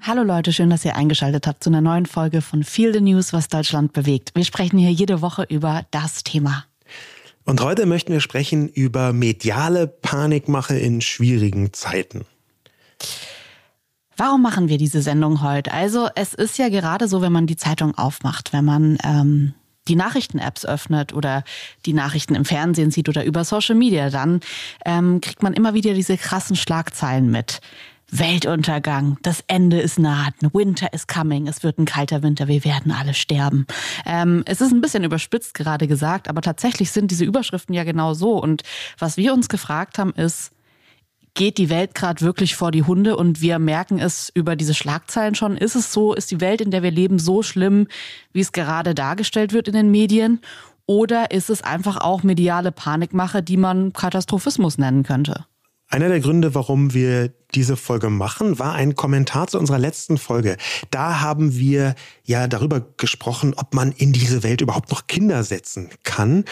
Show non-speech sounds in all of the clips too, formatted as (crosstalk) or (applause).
Hallo Leute, schön, dass ihr eingeschaltet habt zu einer neuen Folge von Feel the News, was Deutschland bewegt. Wir sprechen hier jede Woche über das Thema. Und heute möchten wir sprechen über mediale Panikmache in schwierigen Zeiten. Warum machen wir diese Sendung heute? Also es ist ja gerade so, wenn man die Zeitung aufmacht, wenn man ähm, die Nachrichten-Apps öffnet oder die Nachrichten im Fernsehen sieht oder über Social Media, dann ähm, kriegt man immer wieder diese krassen Schlagzeilen mit. Weltuntergang, das Ende ist nahe, Winter is coming, es wird ein kalter Winter, wir werden alle sterben. Ähm, es ist ein bisschen überspitzt gerade gesagt, aber tatsächlich sind diese Überschriften ja genau so. Und was wir uns gefragt haben, ist, geht die Welt gerade wirklich vor die Hunde und wir merken es über diese Schlagzeilen schon. Ist es so, ist die Welt, in der wir leben, so schlimm, wie es gerade dargestellt wird in den Medien? Oder ist es einfach auch mediale Panikmache, die man Katastrophismus nennen könnte? Einer der Gründe, warum wir diese Folge machen, war ein Kommentar zu unserer letzten Folge. Da haben wir ja darüber gesprochen, ob man in diese Welt überhaupt noch Kinder setzen kann.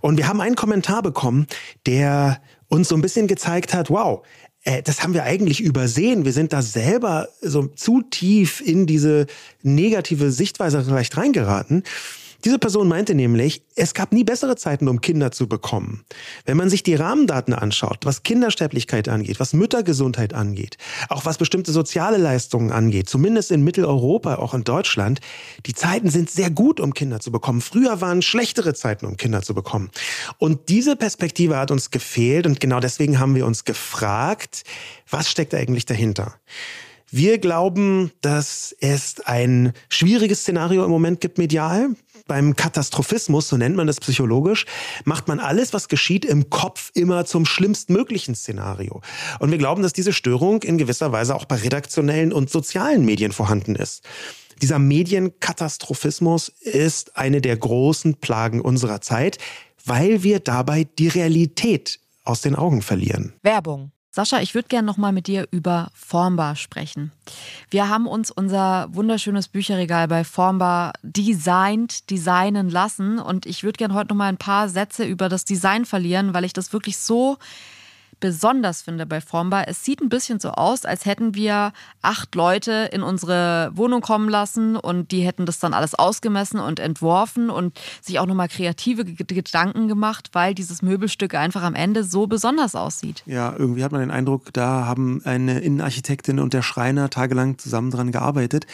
Und wir haben einen Kommentar bekommen, der uns so ein bisschen gezeigt hat, wow, äh, das haben wir eigentlich übersehen. Wir sind da selber so zu tief in diese negative Sichtweise vielleicht reingeraten. Diese Person meinte nämlich, es gab nie bessere Zeiten, um Kinder zu bekommen. Wenn man sich die Rahmendaten anschaut, was Kindersterblichkeit angeht, was Müttergesundheit angeht, auch was bestimmte soziale Leistungen angeht, zumindest in Mitteleuropa, auch in Deutschland, die Zeiten sind sehr gut, um Kinder zu bekommen. Früher waren schlechtere Zeiten, um Kinder zu bekommen. Und diese Perspektive hat uns gefehlt und genau deswegen haben wir uns gefragt, was steckt eigentlich dahinter? Wir glauben, dass es ein schwieriges Szenario im Moment gibt medial. Beim Katastrophismus, so nennt man das psychologisch, macht man alles, was geschieht, im Kopf immer zum schlimmstmöglichen Szenario. Und wir glauben, dass diese Störung in gewisser Weise auch bei redaktionellen und sozialen Medien vorhanden ist. Dieser Medienkatastrophismus ist eine der großen Plagen unserer Zeit, weil wir dabei die Realität aus den Augen verlieren. Werbung Sascha, ich würde gerne noch mal mit dir über Formbar sprechen. Wir haben uns unser wunderschönes Bücherregal bei Formbar designt, designen lassen und ich würde gerne heute noch mal ein paar Sätze über das Design verlieren, weil ich das wirklich so besonders finde bei Formbar, es sieht ein bisschen so aus, als hätten wir acht Leute in unsere Wohnung kommen lassen und die hätten das dann alles ausgemessen und entworfen und sich auch nochmal kreative Gedanken gemacht, weil dieses Möbelstück einfach am Ende so besonders aussieht. Ja, irgendwie hat man den Eindruck, da haben eine Innenarchitektin und der Schreiner tagelang zusammen dran gearbeitet.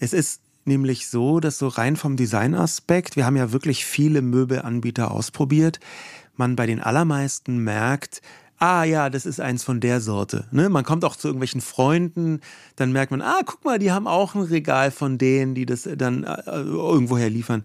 Es ist nämlich so, dass so rein vom Designaspekt, wir haben ja wirklich viele Möbelanbieter ausprobiert, man bei den allermeisten merkt, ah ja, das ist eins von der Sorte. Ne? Man kommt auch zu irgendwelchen Freunden, dann merkt man, ah, guck mal, die haben auch ein Regal von denen, die das dann äh, irgendwoher liefern.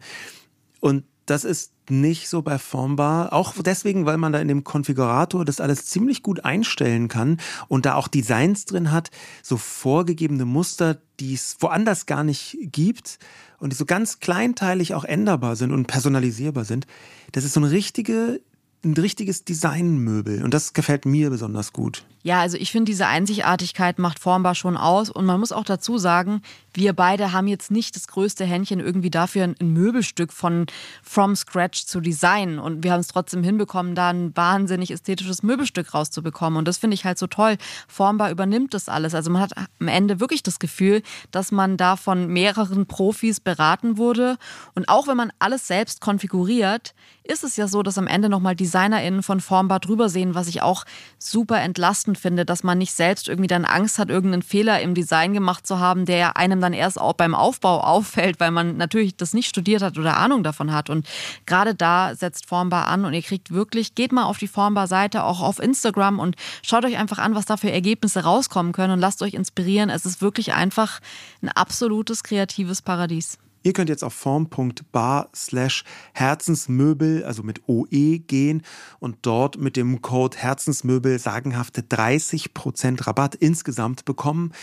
Und das ist nicht so bei Formbar. Auch deswegen, weil man da in dem Konfigurator das alles ziemlich gut einstellen kann und da auch Designs drin hat, so vorgegebene Muster, die es woanders gar nicht gibt und die so ganz kleinteilig auch änderbar sind und personalisierbar sind. Das ist so eine richtige ein richtiges Designmöbel und das gefällt mir besonders gut. Ja, also ich finde, diese Einzigartigkeit macht Formbar schon aus. Und man muss auch dazu sagen, wir beide haben jetzt nicht das größte Händchen irgendwie dafür, ein Möbelstück von from scratch zu designen. Und wir haben es trotzdem hinbekommen, da ein wahnsinnig ästhetisches Möbelstück rauszubekommen. Und das finde ich halt so toll. Formbar übernimmt das alles. Also man hat am Ende wirklich das Gefühl, dass man da von mehreren Profis beraten wurde. Und auch wenn man alles selbst konfiguriert, ist es ja so, dass am Ende nochmal DesignerInnen von Formbar drüber sehen, was ich auch super entlastend finde, dass man nicht selbst irgendwie dann Angst hat, irgendeinen Fehler im Design gemacht zu haben, der einem dann erst auch beim Aufbau (laughs) auffällt, weil man natürlich das nicht studiert hat oder Ahnung davon hat. Und gerade da setzt Formbar an und ihr kriegt wirklich, geht mal auf die Formbar-Seite, auch auf Instagram und schaut euch einfach an, was da für Ergebnisse rauskommen können und lasst euch inspirieren. Es ist wirklich einfach ein absolutes kreatives Paradies. Ihr könnt jetzt auf form.bar slash Herzensmöbel, also mit OE gehen und dort mit dem Code Herzensmöbel sagenhafte 30% Rabatt insgesamt bekommen.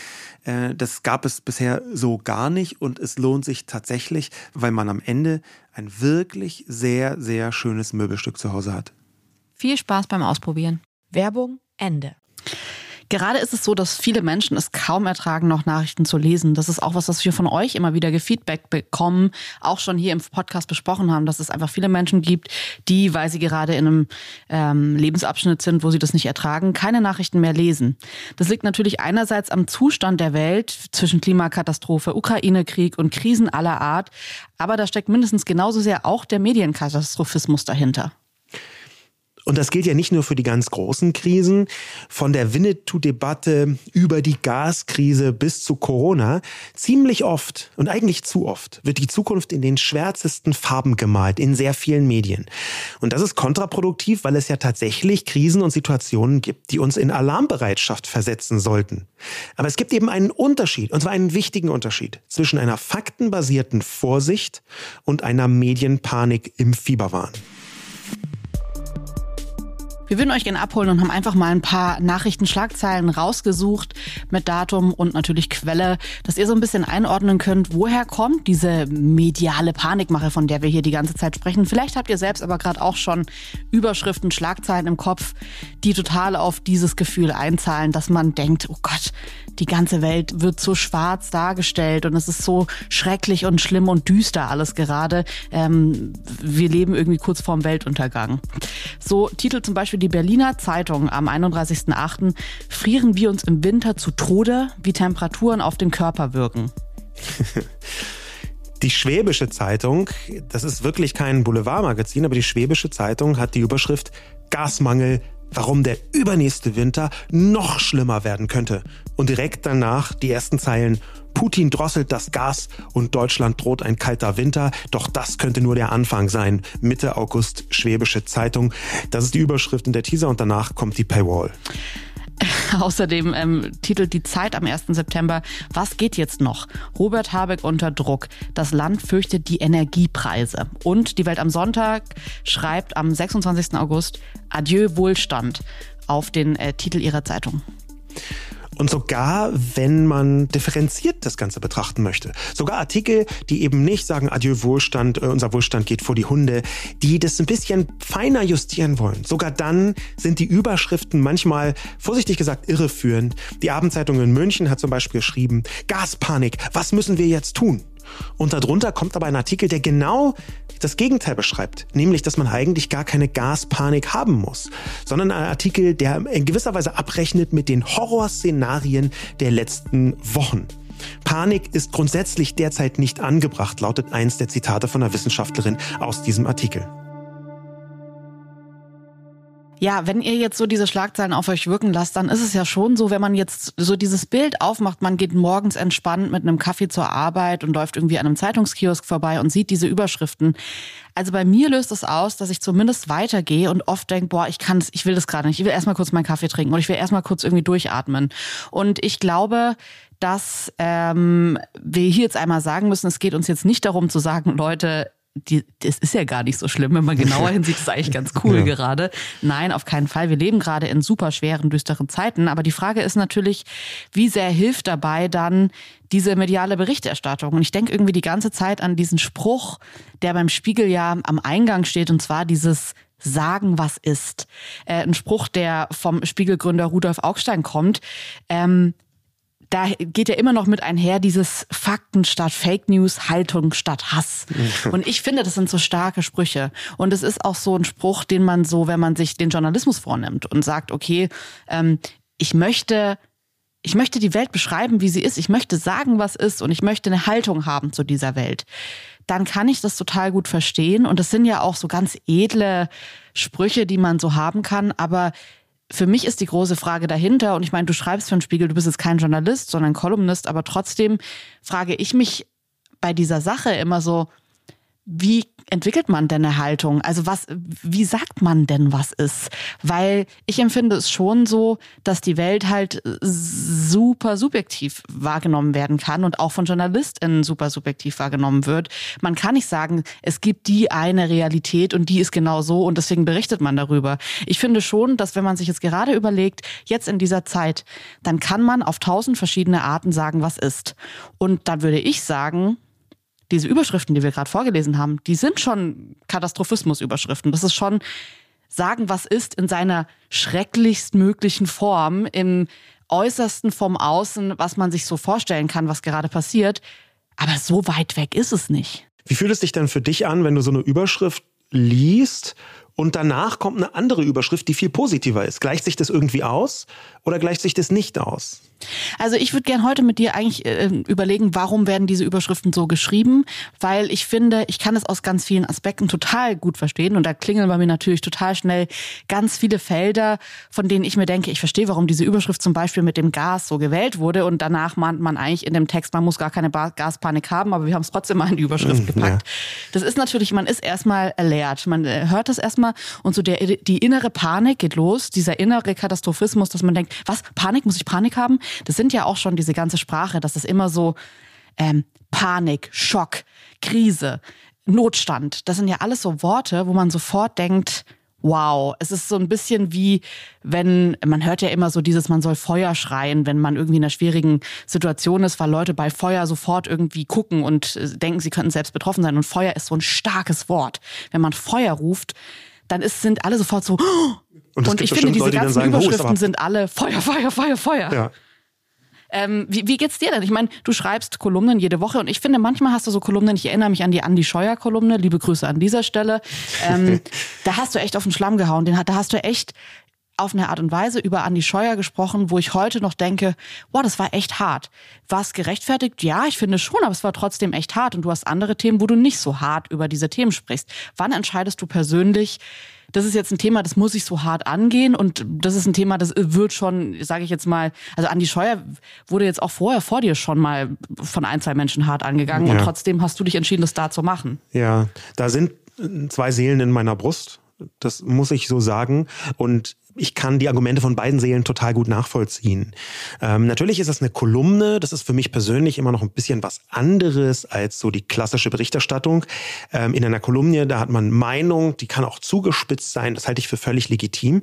Äh, das gab es bisher so gar nicht und es lohnt sich tatsächlich, weil man am Ende ein wirklich sehr, sehr schönes Möbelstück zu Hause hat. Viel Spaß beim Ausprobieren. Werbung Ende. Gerade ist es so, dass viele Menschen es kaum ertragen, noch Nachrichten zu lesen. Das ist auch was, was wir von euch immer wieder gefeedback bekommen, auch schon hier im Podcast besprochen haben, dass es einfach viele Menschen gibt, die, weil sie gerade in einem ähm, Lebensabschnitt sind, wo sie das nicht ertragen, keine Nachrichten mehr lesen. Das liegt natürlich einerseits am Zustand der Welt zwischen Klimakatastrophe, Ukraine-Krieg und Krisen aller Art, aber da steckt mindestens genauso sehr auch der Medienkatastrophismus dahinter. Und das gilt ja nicht nur für die ganz großen Krisen, von der Winnetou-Debatte über die Gaskrise bis zu Corona. Ziemlich oft und eigentlich zu oft wird die Zukunft in den schwärzesten Farben gemalt, in sehr vielen Medien. Und das ist kontraproduktiv, weil es ja tatsächlich Krisen und Situationen gibt, die uns in Alarmbereitschaft versetzen sollten. Aber es gibt eben einen Unterschied, und zwar einen wichtigen Unterschied, zwischen einer faktenbasierten Vorsicht und einer Medienpanik im Fieberwahn. Wir würden euch gerne abholen und haben einfach mal ein paar Nachrichtenschlagzeilen rausgesucht mit Datum und natürlich Quelle, dass ihr so ein bisschen einordnen könnt, woher kommt diese mediale Panikmache, von der wir hier die ganze Zeit sprechen. Vielleicht habt ihr selbst aber gerade auch schon Überschriften, Schlagzeilen im Kopf, die total auf dieses Gefühl einzahlen, dass man denkt, oh Gott, die ganze Welt wird so schwarz dargestellt und es ist so schrecklich und schlimm und düster alles gerade. Ähm, wir leben irgendwie kurz vorm Weltuntergang. So titelt zum Beispiel die Berliner Zeitung am 31.08. Frieren wir uns im Winter zu Tode, wie Temperaturen auf den Körper wirken. (laughs) Die Schwäbische Zeitung, das ist wirklich kein Boulevardmagazin, aber die Schwäbische Zeitung hat die Überschrift Gasmangel warum der übernächste Winter noch schlimmer werden könnte. Und direkt danach die ersten Zeilen. Putin drosselt das Gas und Deutschland droht ein kalter Winter. Doch das könnte nur der Anfang sein. Mitte August Schwäbische Zeitung. Das ist die Überschrift in der Teaser und danach kommt die Paywall. (laughs) Außerdem ähm, titelt die Zeit am 1. September, was geht jetzt noch? Robert Habeck unter Druck. Das Land fürchtet die Energiepreise. Und die Welt am Sonntag schreibt am 26. August Adieu Wohlstand auf den äh, Titel ihrer Zeitung. Und sogar, wenn man differenziert das Ganze betrachten möchte. Sogar Artikel, die eben nicht sagen, adieu Wohlstand, äh, unser Wohlstand geht vor die Hunde, die das ein bisschen feiner justieren wollen. Sogar dann sind die Überschriften manchmal, vorsichtig gesagt, irreführend. Die Abendzeitung in München hat zum Beispiel geschrieben, Gaspanik, was müssen wir jetzt tun? Und darunter kommt aber ein Artikel, der genau das Gegenteil beschreibt, nämlich, dass man eigentlich gar keine Gaspanik haben muss, sondern ein Artikel, der in gewisser Weise abrechnet mit den Horrorszenarien der letzten Wochen. Panik ist grundsätzlich derzeit nicht angebracht, lautet eins der Zitate von einer Wissenschaftlerin aus diesem Artikel. Ja, wenn ihr jetzt so diese Schlagzeilen auf euch wirken lasst, dann ist es ja schon so, wenn man jetzt so dieses Bild aufmacht, man geht morgens entspannt mit einem Kaffee zur Arbeit und läuft irgendwie an einem Zeitungskiosk vorbei und sieht diese Überschriften. Also bei mir löst es aus, dass ich zumindest weitergehe und oft denke, boah, ich kann ich will das gerade nicht. Ich will erstmal kurz meinen Kaffee trinken oder ich will erstmal kurz irgendwie durchatmen. Und ich glaube, dass ähm, wir hier jetzt einmal sagen müssen, es geht uns jetzt nicht darum zu sagen, Leute, die, das ist ja gar nicht so schlimm, wenn man genauer (laughs) hinsieht, ist eigentlich ganz cool ja. gerade. Nein, auf keinen Fall. Wir leben gerade in super schweren, düsteren Zeiten. Aber die Frage ist natürlich, wie sehr hilft dabei dann diese mediale Berichterstattung? Und ich denke irgendwie die ganze Zeit an diesen Spruch, der beim Spiegel ja am Eingang steht, und zwar dieses Sagen, was ist. Äh, ein Spruch, der vom Spiegelgründer Rudolf Augstein kommt. Ähm, da geht ja immer noch mit einher dieses Fakten statt Fake News, Haltung statt Hass. Und ich finde, das sind so starke Sprüche. Und es ist auch so ein Spruch, den man so, wenn man sich den Journalismus vornimmt und sagt, okay, ähm, ich möchte ich möchte die Welt beschreiben, wie sie ist. Ich möchte sagen, was ist und ich möchte eine Haltung haben zu dieser Welt. Dann kann ich das total gut verstehen. Und das sind ja auch so ganz edle Sprüche, die man so haben kann. Aber für mich ist die große Frage dahinter, und ich meine, du schreibst für den Spiegel, du bist jetzt kein Journalist, sondern Kolumnist, aber trotzdem frage ich mich bei dieser Sache immer so, wie entwickelt man denn eine Haltung? Also was, wie sagt man denn, was ist? Weil ich empfinde es schon so, dass die Welt halt super subjektiv wahrgenommen werden kann und auch von JournalistInnen super subjektiv wahrgenommen wird. Man kann nicht sagen, es gibt die eine Realität und die ist genau so und deswegen berichtet man darüber. Ich finde schon, dass wenn man sich jetzt gerade überlegt, jetzt in dieser Zeit, dann kann man auf tausend verschiedene Arten sagen, was ist. Und dann würde ich sagen, diese Überschriften, die wir gerade vorgelesen haben, die sind schon Katastrophismus-Überschriften. Das ist schon sagen, was ist in seiner schrecklichst möglichen Form, im Äußersten vom Außen, was man sich so vorstellen kann, was gerade passiert. Aber so weit weg ist es nicht. Wie fühlt es dich dann für dich an, wenn du so eine Überschrift liest und danach kommt eine andere Überschrift, die viel positiver ist? Gleicht sich das irgendwie aus oder gleicht sich das nicht aus? Also ich würde gern heute mit dir eigentlich äh, überlegen, warum werden diese Überschriften so geschrieben, weil ich finde, ich kann es aus ganz vielen Aspekten total gut verstehen und da klingeln bei mir natürlich total schnell ganz viele Felder, von denen ich mir denke, ich verstehe, warum diese Überschrift zum Beispiel mit dem Gas so gewählt wurde und danach mahnt man eigentlich in dem Text, man muss gar keine Gaspanik haben, aber wir haben es trotzdem mal in die Überschrift mhm, gepackt. Ja. Das ist natürlich, man ist erstmal erleert, man äh, hört das erstmal und so der, die innere Panik geht los, dieser innere Katastrophismus, dass man denkt, was, Panik, muss ich Panik haben? Das sind ja auch schon diese ganze Sprache, dass es immer so ähm, Panik, Schock, Krise, Notstand. Das sind ja alles so Worte, wo man sofort denkt, wow, es ist so ein bisschen wie, wenn, man hört ja immer so dieses, man soll Feuer schreien, wenn man irgendwie in einer schwierigen Situation ist, weil Leute bei Feuer sofort irgendwie gucken und äh, denken, sie könnten selbst betroffen sein. Und Feuer ist so ein starkes Wort. Wenn man Feuer ruft, dann ist, sind alle sofort so, und, und ich finde, diese Leute, ganzen sagen, Überschriften oh, sind alle Feuer, Feuer, Feuer, Feuer. Ja. Ähm, wie, wie geht's dir denn? Ich meine, du schreibst Kolumnen jede Woche und ich finde, manchmal hast du so Kolumnen, ich erinnere mich an die Andi Scheuer-Kolumne, liebe Grüße an dieser Stelle. Ähm, (laughs) da hast du echt auf den Schlamm gehauen. Den, da hast du echt auf eine Art und Weise über Andi Scheuer gesprochen, wo ich heute noch denke, wow, das war echt hart. War es gerechtfertigt? Ja, ich finde schon, aber es war trotzdem echt hart. Und du hast andere Themen, wo du nicht so hart über diese Themen sprichst. Wann entscheidest du persönlich, das ist jetzt ein Thema, das muss ich so hart angehen und das ist ein Thema, das wird schon, sage ich jetzt mal, also Andi Scheuer wurde jetzt auch vorher vor dir schon mal von ein, zwei Menschen hart angegangen ja. und trotzdem hast du dich entschieden, das da zu machen. Ja, da sind zwei Seelen in meiner Brust. Das muss ich so sagen. Und ich kann die Argumente von beiden Seelen total gut nachvollziehen. Ähm, natürlich ist es eine Kolumne, das ist für mich persönlich immer noch ein bisschen was anderes als so die klassische Berichterstattung. Ähm, in einer Kolumne, da hat man Meinung, die kann auch zugespitzt sein, das halte ich für völlig legitim.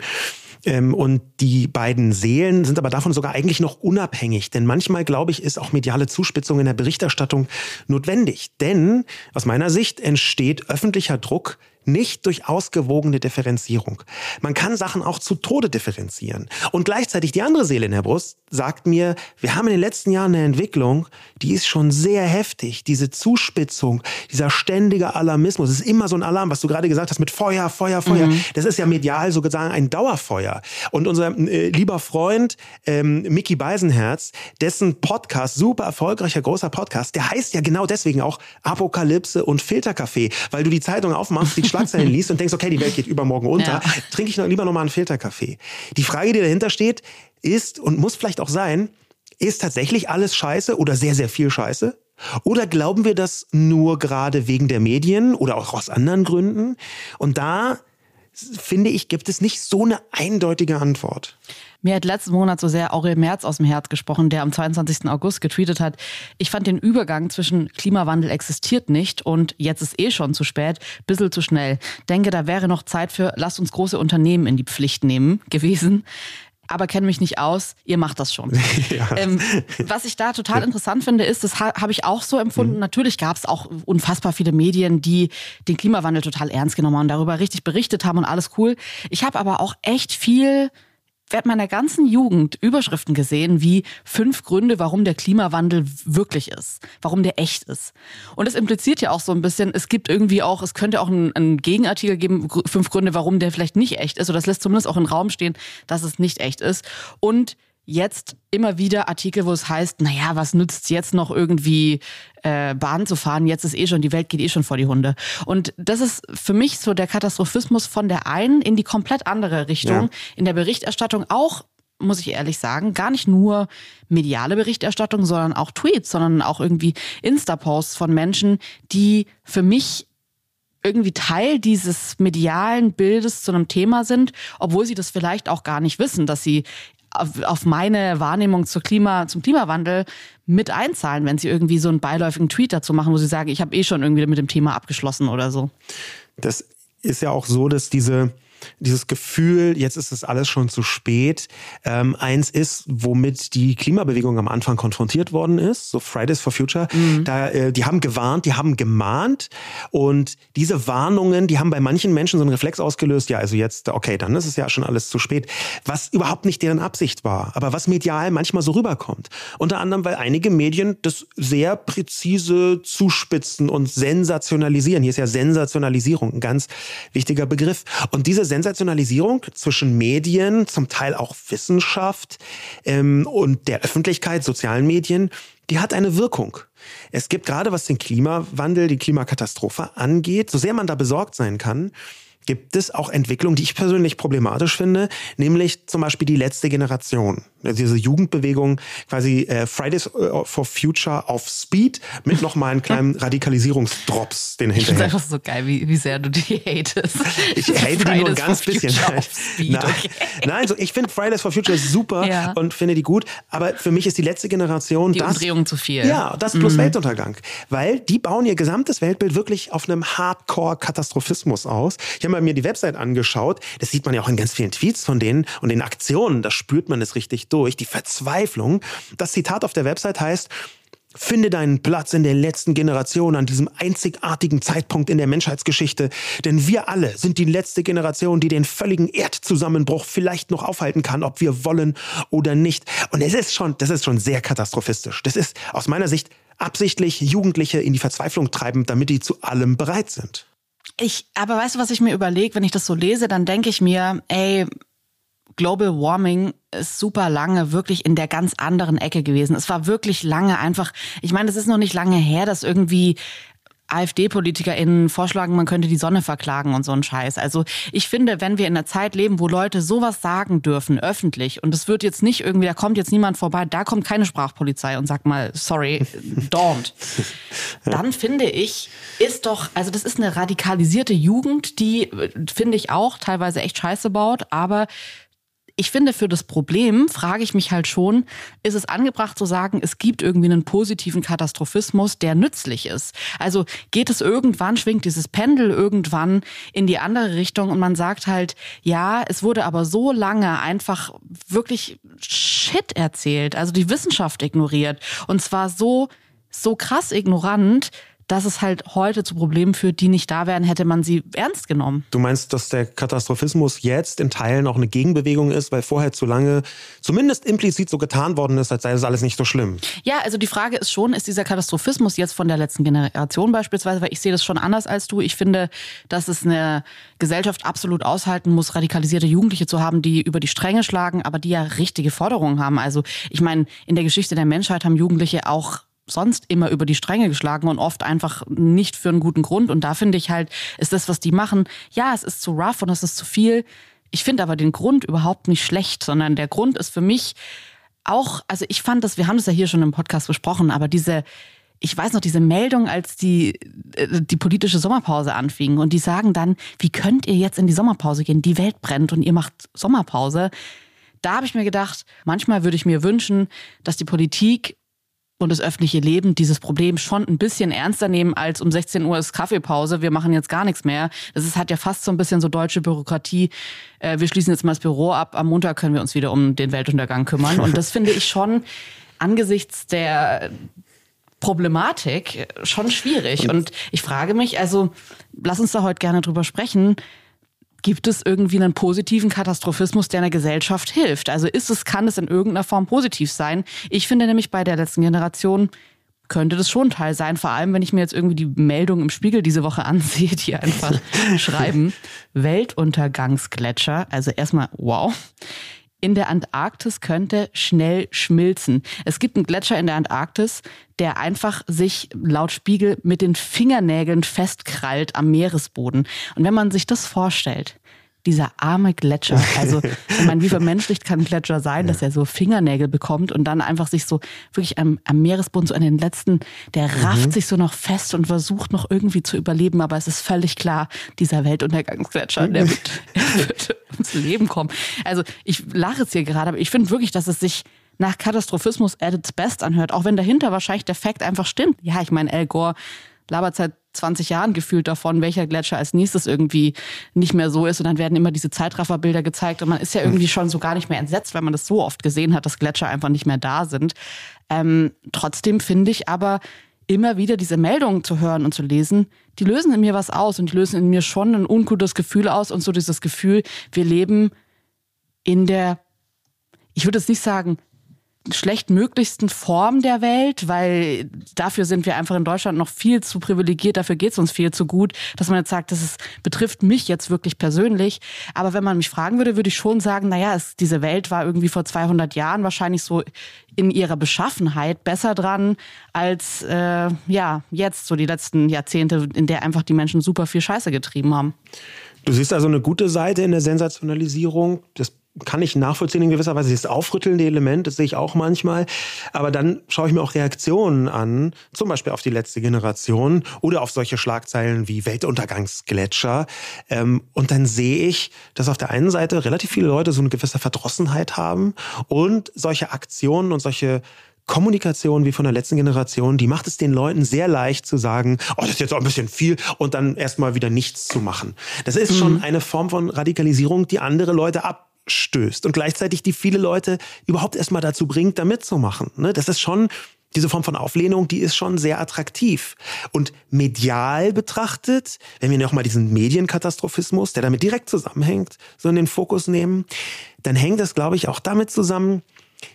Ähm, und die beiden Seelen sind aber davon sogar eigentlich noch unabhängig. Denn manchmal, glaube ich, ist auch mediale Zuspitzung in der Berichterstattung notwendig. Denn aus meiner Sicht entsteht öffentlicher Druck nicht durch ausgewogene Differenzierung. Man kann Sachen auch zu Tode differenzieren. Und gleichzeitig die andere Seele in der Brust sagt mir, wir haben in den letzten Jahren eine Entwicklung, die ist schon sehr heftig. Diese Zuspitzung, dieser ständige Alarmismus, es ist immer so ein Alarm, was du gerade gesagt hast mit Feuer, Feuer, Feuer. Mhm. Das ist ja medial sozusagen ein Dauerfeuer. Und unser äh, lieber Freund ähm, Mickey Beisenherz, dessen Podcast, super erfolgreicher, großer Podcast, der heißt ja genau deswegen auch Apokalypse und Filterkaffee, weil du die Zeitung aufmachst, die (laughs) Schlagzeilen liest und denkst, okay, die Welt geht übermorgen unter, ja. trinke ich noch lieber nochmal einen Filterkaffee. Die Frage, die dahinter steht, ist und muss vielleicht auch sein, ist tatsächlich alles scheiße oder sehr, sehr viel scheiße? Oder glauben wir das nur gerade wegen der Medien oder auch aus anderen Gründen? Und da finde ich, gibt es nicht so eine eindeutige Antwort. Mir hat letzten Monat so sehr Aurel Merz aus dem Herz gesprochen, der am 22. August getweetet hat, ich fand den Übergang zwischen Klimawandel existiert nicht und jetzt ist eh schon zu spät, bissel zu schnell. Denke, da wäre noch Zeit für, lasst uns große Unternehmen in die Pflicht nehmen gewesen aber kenne mich nicht aus, ihr macht das schon. (laughs) Ja. Ähm, was ich da total interessant finde, ist, das ha habe ich auch so empfunden, mhm. natürlich gab es auch unfassbar viele Medien, die den Klimawandel total ernst genommen haben und darüber richtig berichtet haben und alles cool. Ich habe aber auch echt viel während meiner ganzen Jugend Überschriften gesehen wie fünf Gründe, warum der Klimawandel wirklich ist, warum der echt ist. Und es impliziert ja auch so ein bisschen, es gibt irgendwie auch, es könnte auch einen, einen Gegenartikel geben, fünf Gründe, warum der vielleicht nicht echt ist. Oder es lässt zumindest auch den Raum stehen, dass es nicht echt ist. Und jetzt immer wieder Artikel, wo es heißt, naja, was nützt jetzt noch irgendwie äh, Bahn zu fahren? Jetzt ist eh schon, die Welt geht eh schon vor die Hunde. Und das ist für mich so der Katastrophismus von der einen in die komplett andere Richtung. Ja. In der Berichterstattung auch muss ich ehrlich sagen, gar nicht nur mediale Berichterstattung, sondern auch Tweets, sondern auch irgendwie Insta-Posts von Menschen, die für mich irgendwie Teil dieses medialen Bildes zu einem Thema sind, obwohl sie das vielleicht auch gar nicht wissen, dass sie auf, meine Wahrnehmung zur Klima, zum Klimawandel mit einzahlen, wenn sie irgendwie so einen beiläufigen Tweet dazu machen, wo sie sagen, ich habe eh schon irgendwie mit dem Thema abgeschlossen oder so. Das ist ja auch so, dass diese dieses Gefühl, jetzt ist es alles schon zu spät, ähm, eins ist, womit die Klimabewegung am Anfang konfrontiert worden ist, so Fridays for Future. Mhm. Da, äh, die haben gewarnt, die haben gemahnt und diese Warnungen, die haben bei manchen Menschen so einen Reflex ausgelöst, ja, also jetzt, okay, dann ist es ja schon alles zu spät, was überhaupt nicht deren Absicht war, aber was medial manchmal so rüberkommt. Unter anderem, weil einige Medien das sehr präzise zuspitzen und sensationalisieren. Hier ist ja Sensationalisierung ein ganz wichtiger Begriff. Und diese Sensationalisierung zwischen Medien, zum Teil auch Wissenschaft ähm, und der Öffentlichkeit, sozialen Medien, die hat eine Wirkung. Es gibt gerade, was den Klimawandel, die Klimakatastrophe angeht, so sehr man da besorgt sein kann, gibt es auch Entwicklungen, die ich persönlich problematisch finde, nämlich zum Beispiel die letzte Generation. Also diese Jugendbewegung, quasi äh, Fridays äh, for Future auf Speed mit nochmal einen kleinen (laughs) Radikalisierungsdrops den hinterher. Ich finde einfach so geil, wie, wie sehr du die hatest. Ich hate die nur ein ganz bisschen. (laughs) Nein, okay. nein so ich finde Fridays for Future super ja. und finde die gut, aber für mich ist die letzte Generation die das, Umdrehung zu viel. Ja, das plus mhm. Weltuntergang, weil die bauen ihr gesamtes Weltbild wirklich auf einem Hardcore-Katastrophismus aus. Ich habe mir die Website angeschaut, das sieht man ja auch in ganz vielen Tweets von denen und den Aktionen, da spürt man es richtig durch, die Verzweiflung. Das Zitat auf der Website heißt, Finde deinen Platz in der letzten Generation an diesem einzigartigen Zeitpunkt in der Menschheitsgeschichte, denn wir alle sind die letzte Generation, die den völligen Erdzusammenbruch vielleicht noch aufhalten kann, ob wir wollen oder nicht. Und es ist schon, das ist schon sehr katastrophistisch. Das ist aus meiner Sicht absichtlich Jugendliche in die Verzweiflung treiben, damit die zu allem bereit sind. Ich, aber weißt du, was ich mir überlege, wenn ich das so lese, dann denke ich mir, ey, Global Warming ist super lange wirklich in der ganz anderen Ecke gewesen. Es war wirklich lange einfach, ich meine, es ist noch nicht lange her, dass irgendwie AfD-PolitikerInnen vorschlagen, man könnte die Sonne verklagen und so ein Scheiß. Also ich finde, wenn wir in einer Zeit leben, wo Leute sowas sagen dürfen, öffentlich, und es wird jetzt nicht irgendwie, da kommt jetzt niemand vorbei, da kommt keine Sprachpolizei und sagt mal, sorry, don't. (laughs) Dann finde ich, ist doch, also das ist eine radikalisierte Jugend, die, finde ich auch, teilweise echt Scheiße baut, aber ich finde, für das Problem frage ich mich halt schon, ist es angebracht zu sagen, es gibt irgendwie einen positiven Katastrophismus, der nützlich ist? Also geht es irgendwann, schwingt dieses Pendel irgendwann in die andere Richtung und man sagt halt, ja, es wurde aber so lange einfach wirklich Shit erzählt, also die Wissenschaft ignoriert und zwar so, so krass ignorant, dass es halt heute zu Problemen führt, die nicht da wären, hätte man sie ernst genommen. Du meinst, dass der Katastrophismus jetzt in Teilen auch eine Gegenbewegung ist, weil vorher zu lange zumindest implizit so getan worden ist, als sei das alles nicht so schlimm? Ja, also die Frage ist schon, ist dieser Katastrophismus jetzt von der letzten Generation beispielsweise, weil ich sehe das schon anders als du. Ich finde, dass es eine Gesellschaft absolut aushalten muss, radikalisierte Jugendliche zu haben, die über die Stränge schlagen, aber die ja richtige Forderungen haben. Also ich meine, in der Geschichte der Menschheit haben Jugendliche auch sonst immer über die Stränge geschlagen und oft einfach nicht für einen guten Grund. Und da finde ich halt, ist das, was die machen, ja, es ist zu rough und es ist zu viel. Ich finde aber den Grund überhaupt nicht schlecht, sondern der Grund ist für mich auch, also ich fand das, wir haben das ja hier schon im Podcast besprochen, aber diese, ich weiß noch, diese Meldung, als die, äh, die politische Sommerpause anfing und die sagen dann, wie könnt ihr jetzt in die Sommerpause gehen? Die Welt brennt und ihr macht Sommerpause. Da habe ich mir gedacht, manchmal würde ich mir wünschen, dass die Politik und das öffentliche Leben dieses Problem schon ein bisschen ernster nehmen als um 16 Uhr ist Kaffeepause, wir machen jetzt gar nichts mehr. Das ist, hat ja fast so ein bisschen so deutsche Bürokratie. Äh, wir schließen jetzt mal das Büro ab, am Montag können wir uns wieder um den Weltuntergang kümmern. Und das finde ich schon angesichts der Problematik schon schwierig. Und ich frage mich, also lass uns da heute gerne drüber sprechen. Gibt es irgendwie einen positiven Katastrophismus, der einer Gesellschaft hilft? Also ist es, kann es in irgendeiner Form positiv sein? Ich finde nämlich bei der letzten Generation könnte das schon Teil sein. Vor allem, wenn ich mir jetzt irgendwie die Meldung im Spiegel diese Woche (laughs) ansehe, die einfach (laughs) schreiben, Weltuntergangsgletscher. Also erstmal, wow. In der Antarktis könnte schnell schmilzen. Es gibt einen Gletscher in der Antarktis, der einfach sich laut Spiegel mit den Fingernägeln festkrallt am Meeresboden. Und wenn man sich das vorstellt, dieser arme Gletscher. Also, (laughs) ich meine, wie vermenschlicht kann ein Gletscher sein, dass er so Fingernägel bekommt und dann einfach sich so wirklich am, am Meeresboden so an den letzten, der rafft mhm. sich so noch fest und versucht noch irgendwie zu überleben, aber es ist völlig klar, dieser Weltuntergangsgletscher, der wird, (laughs) der wird ums Leben kommen. Also, ich lache jetzt hier gerade, aber ich finde wirklich, dass es sich nach Katastrophismus at its best anhört, auch wenn dahinter wahrscheinlich der Fakt einfach stimmt. Ja, ich meine, Al Gore labert seit 20 Jahren gefühlt davon, welcher Gletscher als nächstes irgendwie nicht mehr so ist. Und dann werden immer diese Zeitrafferbilder gezeigt. Und man ist ja irgendwie schon so gar nicht mehr entsetzt, weil man das so oft gesehen hat, dass Gletscher einfach nicht mehr da sind. Ähm, trotzdem finde ich aber immer wieder diese Meldungen zu hören und zu lesen, die lösen in mir was aus und die lösen in mir schon ein ungutes Gefühl aus und so dieses Gefühl, wir leben in der, ich würde es nicht sagen, schlechtmöglichsten Form der Welt, weil dafür sind wir einfach in Deutschland noch viel zu privilegiert, dafür geht es uns viel zu gut, dass man jetzt sagt, das ist, betrifft mich jetzt wirklich persönlich. Aber wenn man mich fragen würde, würde ich schon sagen, naja, es, diese Welt war irgendwie vor 200 Jahren wahrscheinlich so in ihrer Beschaffenheit besser dran als äh, ja jetzt so die letzten Jahrzehnte, in der einfach die Menschen super viel Scheiße getrieben haben. Du siehst also eine gute Seite in der Sensationalisierung. Das kann ich nachvollziehen in gewisser Weise. Das aufrüttelnde Element, das sehe ich auch manchmal. Aber dann schaue ich mir auch Reaktionen an, zum Beispiel auf die letzte Generation oder auf solche Schlagzeilen wie Weltuntergangsgletscher. Ähm, und dann sehe ich, dass auf der einen Seite relativ viele Leute so eine gewisse Verdrossenheit haben und solche Aktionen und solche Kommunikation wie von der letzten Generation, die macht es den Leuten sehr leicht zu sagen, oh, das ist jetzt auch ein bisschen viel und dann erstmal wieder nichts zu machen. Das ist mhm. schon eine Form von Radikalisierung, die andere Leute ab stößt und gleichzeitig die viele Leute überhaupt erstmal dazu bringt, da mitzumachen. Ne? Das ist schon diese Form von Auflehnung, die ist schon sehr attraktiv. Und medial betrachtet, wenn wir noch mal diesen Medienkatastrophismus, der damit direkt zusammenhängt, so in den Fokus nehmen, dann hängt das, glaube ich, auch damit zusammen,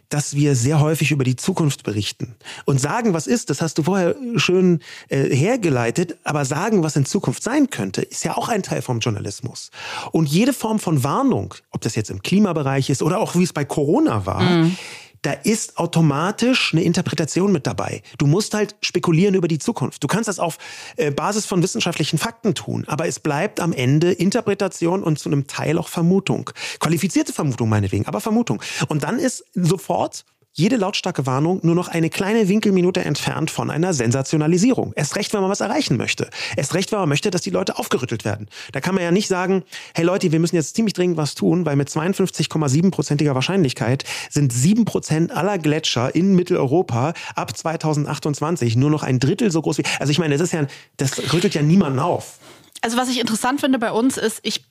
dass wir sehr häufig über die Zukunft berichten und sagen, was ist, das hast du vorher schön äh, hergeleitet, aber sagen, was in Zukunft sein könnte, ist ja auch ein Teil vom Journalismus. Und jede Form von Warnung, ob das jetzt im Klimabereich ist oder auch wie es bei Corona war, mhm da ist automatisch eine Interpretation mit dabei. Du musst halt spekulieren über die Zukunft. Du kannst das auf äh, Basis von wissenschaftlichen Fakten tun, aber es bleibt am Ende Interpretation und zu einem Teil auch Vermutung. Qualifizierte Vermutung meinetwegen, aber Vermutung. Und dann ist sofort jede lautstarke Warnung nur noch eine kleine Winkelminute entfernt von einer Sensationalisierung. Erst recht, wenn man was erreichen möchte. Erst recht, wenn man möchte, dass die Leute aufgerüttelt werden. Da kann man ja nicht sagen, hey Leute, wir müssen jetzt ziemlich dringend was tun, weil mit 52,7%iger Wahrscheinlichkeit sind 7% aller Gletscher in Mitteleuropa ab 2028 nur noch ein Drittel so groß wie. Also ich meine, das ist ja, das rüttelt ja niemanden auf. Also was ich interessant finde bei uns ist, ich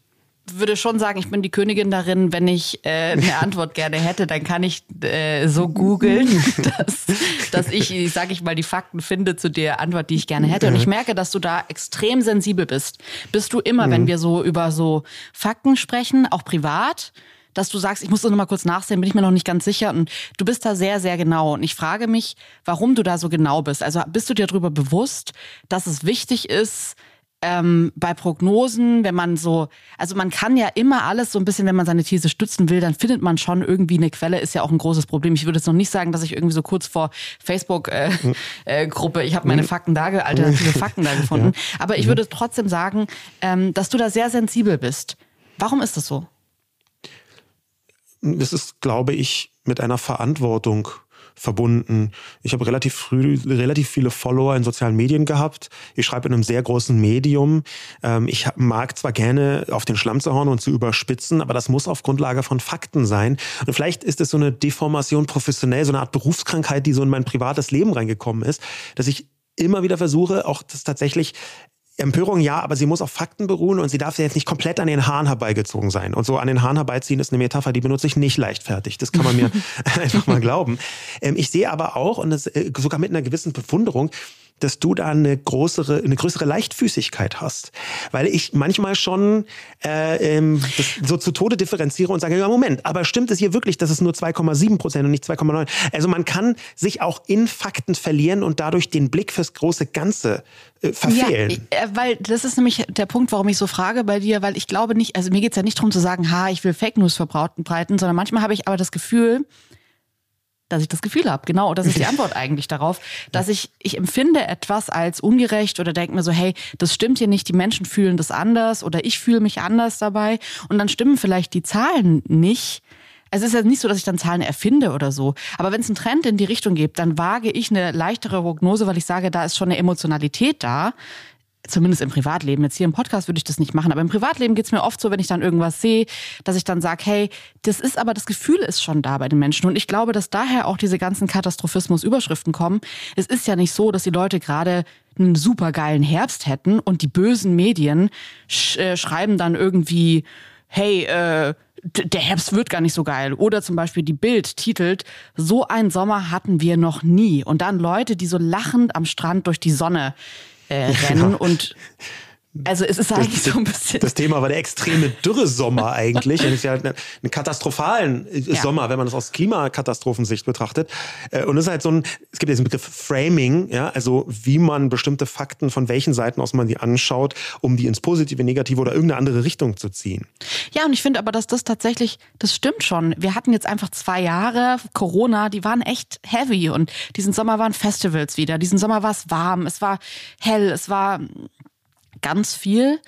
würde schon sagen, ich bin die Königin darin, wenn ich äh, eine (laughs) Antwort gerne hätte, dann kann ich äh, so googeln, (laughs) dass, dass ich, sage ich mal, die Fakten finde zu der Antwort, die ich gerne hätte. Und ich merke, dass du da extrem sensibel bist. Bist du immer, mhm. wenn wir so über so Fakten sprechen, auch privat, dass du sagst, ich muss das nochmal kurz nachsehen, bin ich mir noch nicht ganz sicher. Und du bist da sehr, sehr genau. Und ich frage mich, warum du da so genau bist. Also bist du dir darüber bewusst, dass es wichtig ist, ähm, bei Prognosen, wenn man so, also man kann ja immer alles so ein bisschen, wenn man seine These stützen will, dann findet man schon irgendwie eine Quelle, ist ja auch ein großes Problem. Ich würde jetzt noch nicht sagen, dass ich irgendwie so kurz vor Facebook-Gruppe, äh, äh, ich habe meine Fakten da, alternative Fakten da (laughs) gefunden. Ja. Aber ich würde trotzdem sagen, ähm, dass du da sehr sensibel bist. Warum ist das so? Das ist, glaube ich, mit einer Verantwortung verbunden. Ich habe relativ früh relativ viele Follower in sozialen Medien gehabt. Ich schreibe in einem sehr großen Medium. Ähm, ich mag zwar gerne auf den Schlamm zu hauen und zu überspitzen, aber das muss auf Grundlage von Fakten sein. Und vielleicht ist es so eine Deformation professionell, so eine Art Berufskrankheit, die so in mein privates Leben reingekommen ist, dass ich immer wieder versuche, auch das tatsächlich Empörung ja, aber sie muss auf Fakten beruhen und sie darf jetzt nicht komplett an den Haaren herbeigezogen sein. Und so an den Haaren herbeiziehen ist eine Metapher, die benutze ich nicht leichtfertig. Das kann man mir (laughs) (laughs) einfach mal glauben. Ähm, ich sehe aber auch, und das, äh, sogar mit einer gewissen Bewunderung, dass du da eine größere, eine größere Leichtfüßigkeit hast. Weil ich manchmal schon äh, ähm, so zu Tode differenziere und sage, ja, Moment, aber stimmt es hier wirklich, dass es nur 2,7 Prozent und nicht 2,9? Also man kann sich auch in Fakten verlieren und dadurch den Blick fürs große Ganze äh, verfehlen. Ja, äh, weil das ist nämlich der Punkt, warum ich so frage bei dir, weil ich glaube nicht, also mir geht's ja nicht darum zu sagen, ha, ich will Fake News verbreiten, sondern manchmal habe ich aber das Gefühl, dass ich das Gefühl habe. Genau, das ist die (laughs) Antwort eigentlich darauf, dass ich, ich empfinde etwas als ungerecht oder denke mir so, hey, das stimmt hier nicht, die Menschen fühlen das anders oder ich fühle mich anders dabei und dann stimmen vielleicht die Zahlen nicht. Es ist ja nicht so, dass ich dann Zahlen erfinde oder so. Aber wenn es einen Trend in die Richtung gibt, dann wage ich eine leichtere Prognose, weil ich sage, da ist schon eine Emotionalität da. Zumindest im Privatleben. Jetzt hier im Podcast würde ich das nicht machen, aber im Privatleben geht es mir oft so, wenn ich dann irgendwas sehe, dass ich dann sage, hey, das ist aber das Gefühl ist schon da bei den Menschen. Und ich glaube, dass daher auch diese ganzen Katastrophismus-Überschriften kommen. Es ist ja nicht so, dass die Leute gerade einen supergeilen Herbst hätten und die bösen Medien sch äh, schreiben dann irgendwie, hey, äh, der Herbst wird gar nicht so geil. Oder zum Beispiel die Bild titelt, so einen Sommer hatten wir noch nie. Und dann Leute, die so lachend am Strand durch die Sonne äh, (laughs) rennen ja. und also es ist eigentlich das, so ein bisschen. Das Thema war der extreme Dürresommer eigentlich. Und es ist ja einen, einen katastrophalen ja. Sommer, wenn man das aus Klimakatastrophensicht betrachtet. Äh, und es ist halt so ein, es gibt diesen Begriff Framing, ja, also wie man bestimmte Fakten, von welchen Seiten aus man die anschaut, um die ins Positive, Negative oder irgendeine andere Richtung zu ziehen. Ja, und ich finde aber, dass das tatsächlich, das stimmt schon. Wir hatten jetzt einfach zwei Jahre Corona, die waren echt heavy und diesen Sommer waren Festivals wieder. Diesen Sommer war es warm, es war hell, es war ganz viel.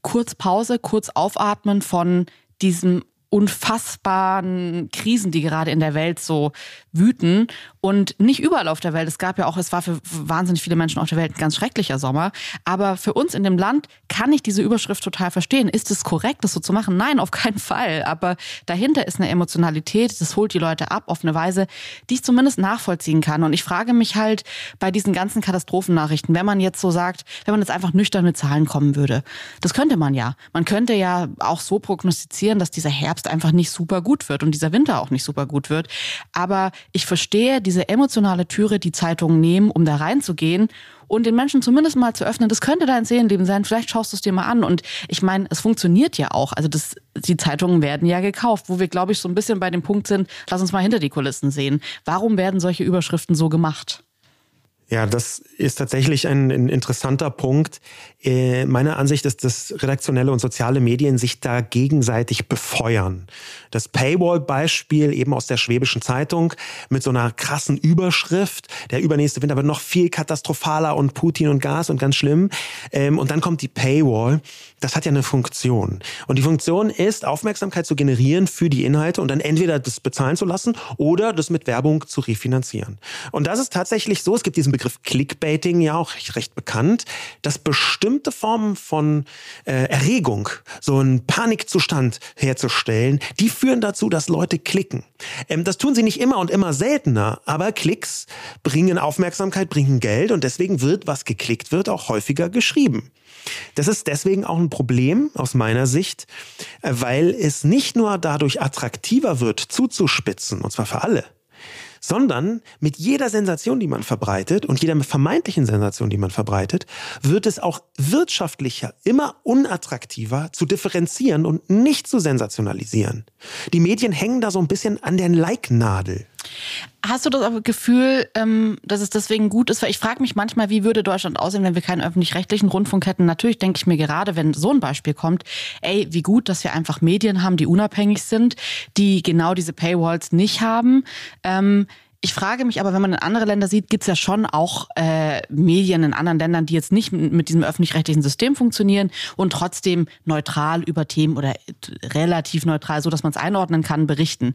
Kurz Pause, kurz aufatmen von diesem unfassbaren Krisen, die gerade in der Welt so wüten. Und nicht überall auf der Welt. Es gab ja auch, es war für wahnsinnig viele Menschen auf der Welt ein ganz schrecklicher Sommer. Aber für uns in dem Land kann ich diese Überschrift total verstehen. Ist es korrekt, das so zu machen? Nein, auf keinen Fall. Aber dahinter ist eine Emotionalität. Das holt die Leute ab auf eine Weise, die ich zumindest nachvollziehen kann. Und ich frage mich halt bei diesen ganzen Katastrophennachrichten, wenn man jetzt so sagt, wenn man jetzt einfach nüchtern mit Zahlen kommen würde. Das könnte man ja. Man könnte ja auch so prognostizieren, dass dieser Herbst einfach nicht super gut wird und dieser Winter auch nicht super gut wird. Aber ich verstehe diese emotionale Türe, die Zeitungen nehmen, um da reinzugehen und den Menschen zumindest mal zu öffnen. Das könnte dein Seelenleben sein. Vielleicht schaust du es dir mal an. Und ich meine, es funktioniert ja auch. Also das, die Zeitungen werden ja gekauft, wo wir, glaube ich, so ein bisschen bei dem Punkt sind, lass uns mal hinter die Kulissen sehen. Warum werden solche Überschriften so gemacht? Ja, das ist tatsächlich ein, ein interessanter Punkt. Äh, meiner Ansicht ist, dass redaktionelle und soziale Medien sich da gegenseitig befeuern. Das Paywall-Beispiel eben aus der Schwäbischen Zeitung mit so einer krassen Überschrift, der übernächste Winter wird noch viel katastrophaler und Putin und Gas und ganz schlimm. Ähm, und dann kommt die Paywall. Das hat ja eine Funktion. Und die Funktion ist, Aufmerksamkeit zu generieren für die Inhalte und dann entweder das bezahlen zu lassen oder das mit Werbung zu refinanzieren. Und das ist tatsächlich so. Es gibt diesen Begriff Clickbaiting ja auch recht bekannt, dass bestimmte Formen von äh, Erregung, so einen Panikzustand herzustellen, die führen dazu, dass Leute klicken. Ähm, das tun sie nicht immer und immer seltener, aber Klicks bringen Aufmerksamkeit, bringen Geld und deswegen wird, was geklickt wird, auch häufiger geschrieben. Das ist deswegen auch ein Problem aus meiner Sicht, äh, weil es nicht nur dadurch attraktiver wird, zuzuspitzen, und zwar für alle, sondern mit jeder Sensation, die man verbreitet und jeder vermeintlichen Sensation, die man verbreitet, wird es auch wirtschaftlicher, immer unattraktiver zu differenzieren und nicht zu sensationalisieren. Die Medien hängen da so ein bisschen an der Like-Nadel. Hast du das Gefühl, ähm, dass es deswegen gut ist? Weil ich frage mich manchmal, wie würde Deutschland aussehen, wenn wir keinen öffentlich-rechtlichen Rundfunk hätten? Natürlich denke ich mir gerade, wenn so ein Beispiel kommt, ey, wie gut, dass wir einfach Medien haben, die unabhängig sind, die genau diese Paywalls nicht haben. Ähm, ich frage mich aber, wenn man in andere Länder sieht, gibt es ja schon auch äh, Medien in anderen Ländern, die jetzt nicht mit diesem öffentlich-rechtlichen System funktionieren und trotzdem neutral über Themen oder relativ neutral, so dass man es einordnen kann, berichten.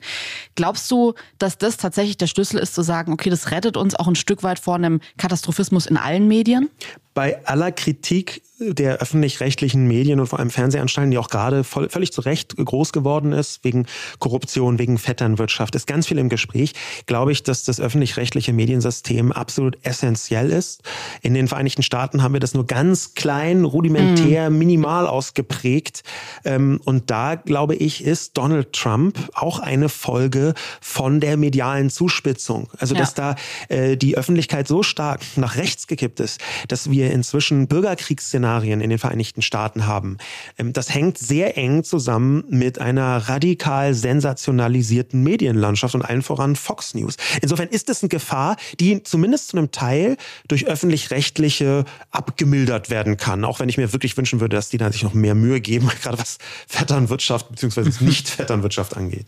Glaubst du, dass das tatsächlich der Schlüssel ist, zu sagen, okay, das rettet uns auch ein Stück weit vor einem Katastrophismus in allen Medien? Bei aller Kritik der öffentlich-rechtlichen Medien und vor allem Fernsehanstalten, die auch gerade voll, völlig zu Recht groß geworden ist, wegen Korruption, wegen Vetternwirtschaft, ist ganz viel im Gespräch, glaube ich, dass das öffentlich-rechtliche Mediensystem absolut essentiell ist. In den Vereinigten Staaten haben wir das nur ganz klein, rudimentär, mhm. minimal ausgeprägt. Ähm, und da, glaube ich, ist Donald Trump auch eine Folge von der medialen Zuspitzung. Also, ja. dass da äh, die Öffentlichkeit so stark nach rechts gekippt ist, dass wir inzwischen Bürgerkriegsszenarien Szenarien in den Vereinigten Staaten haben. Ähm, das hängt sehr eng zusammen mit einer radikal sensationalisierten Medienlandschaft und allen voran Fox News. Insofern ist es eine Gefahr, die zumindest zu einem Teil durch öffentlich-rechtliche abgemildert werden kann. Auch wenn ich mir wirklich wünschen würde, dass die da sich noch mehr Mühe geben, (laughs) gerade was Vetternwirtschaft bzw. Nicht-Vetternwirtschaft angeht.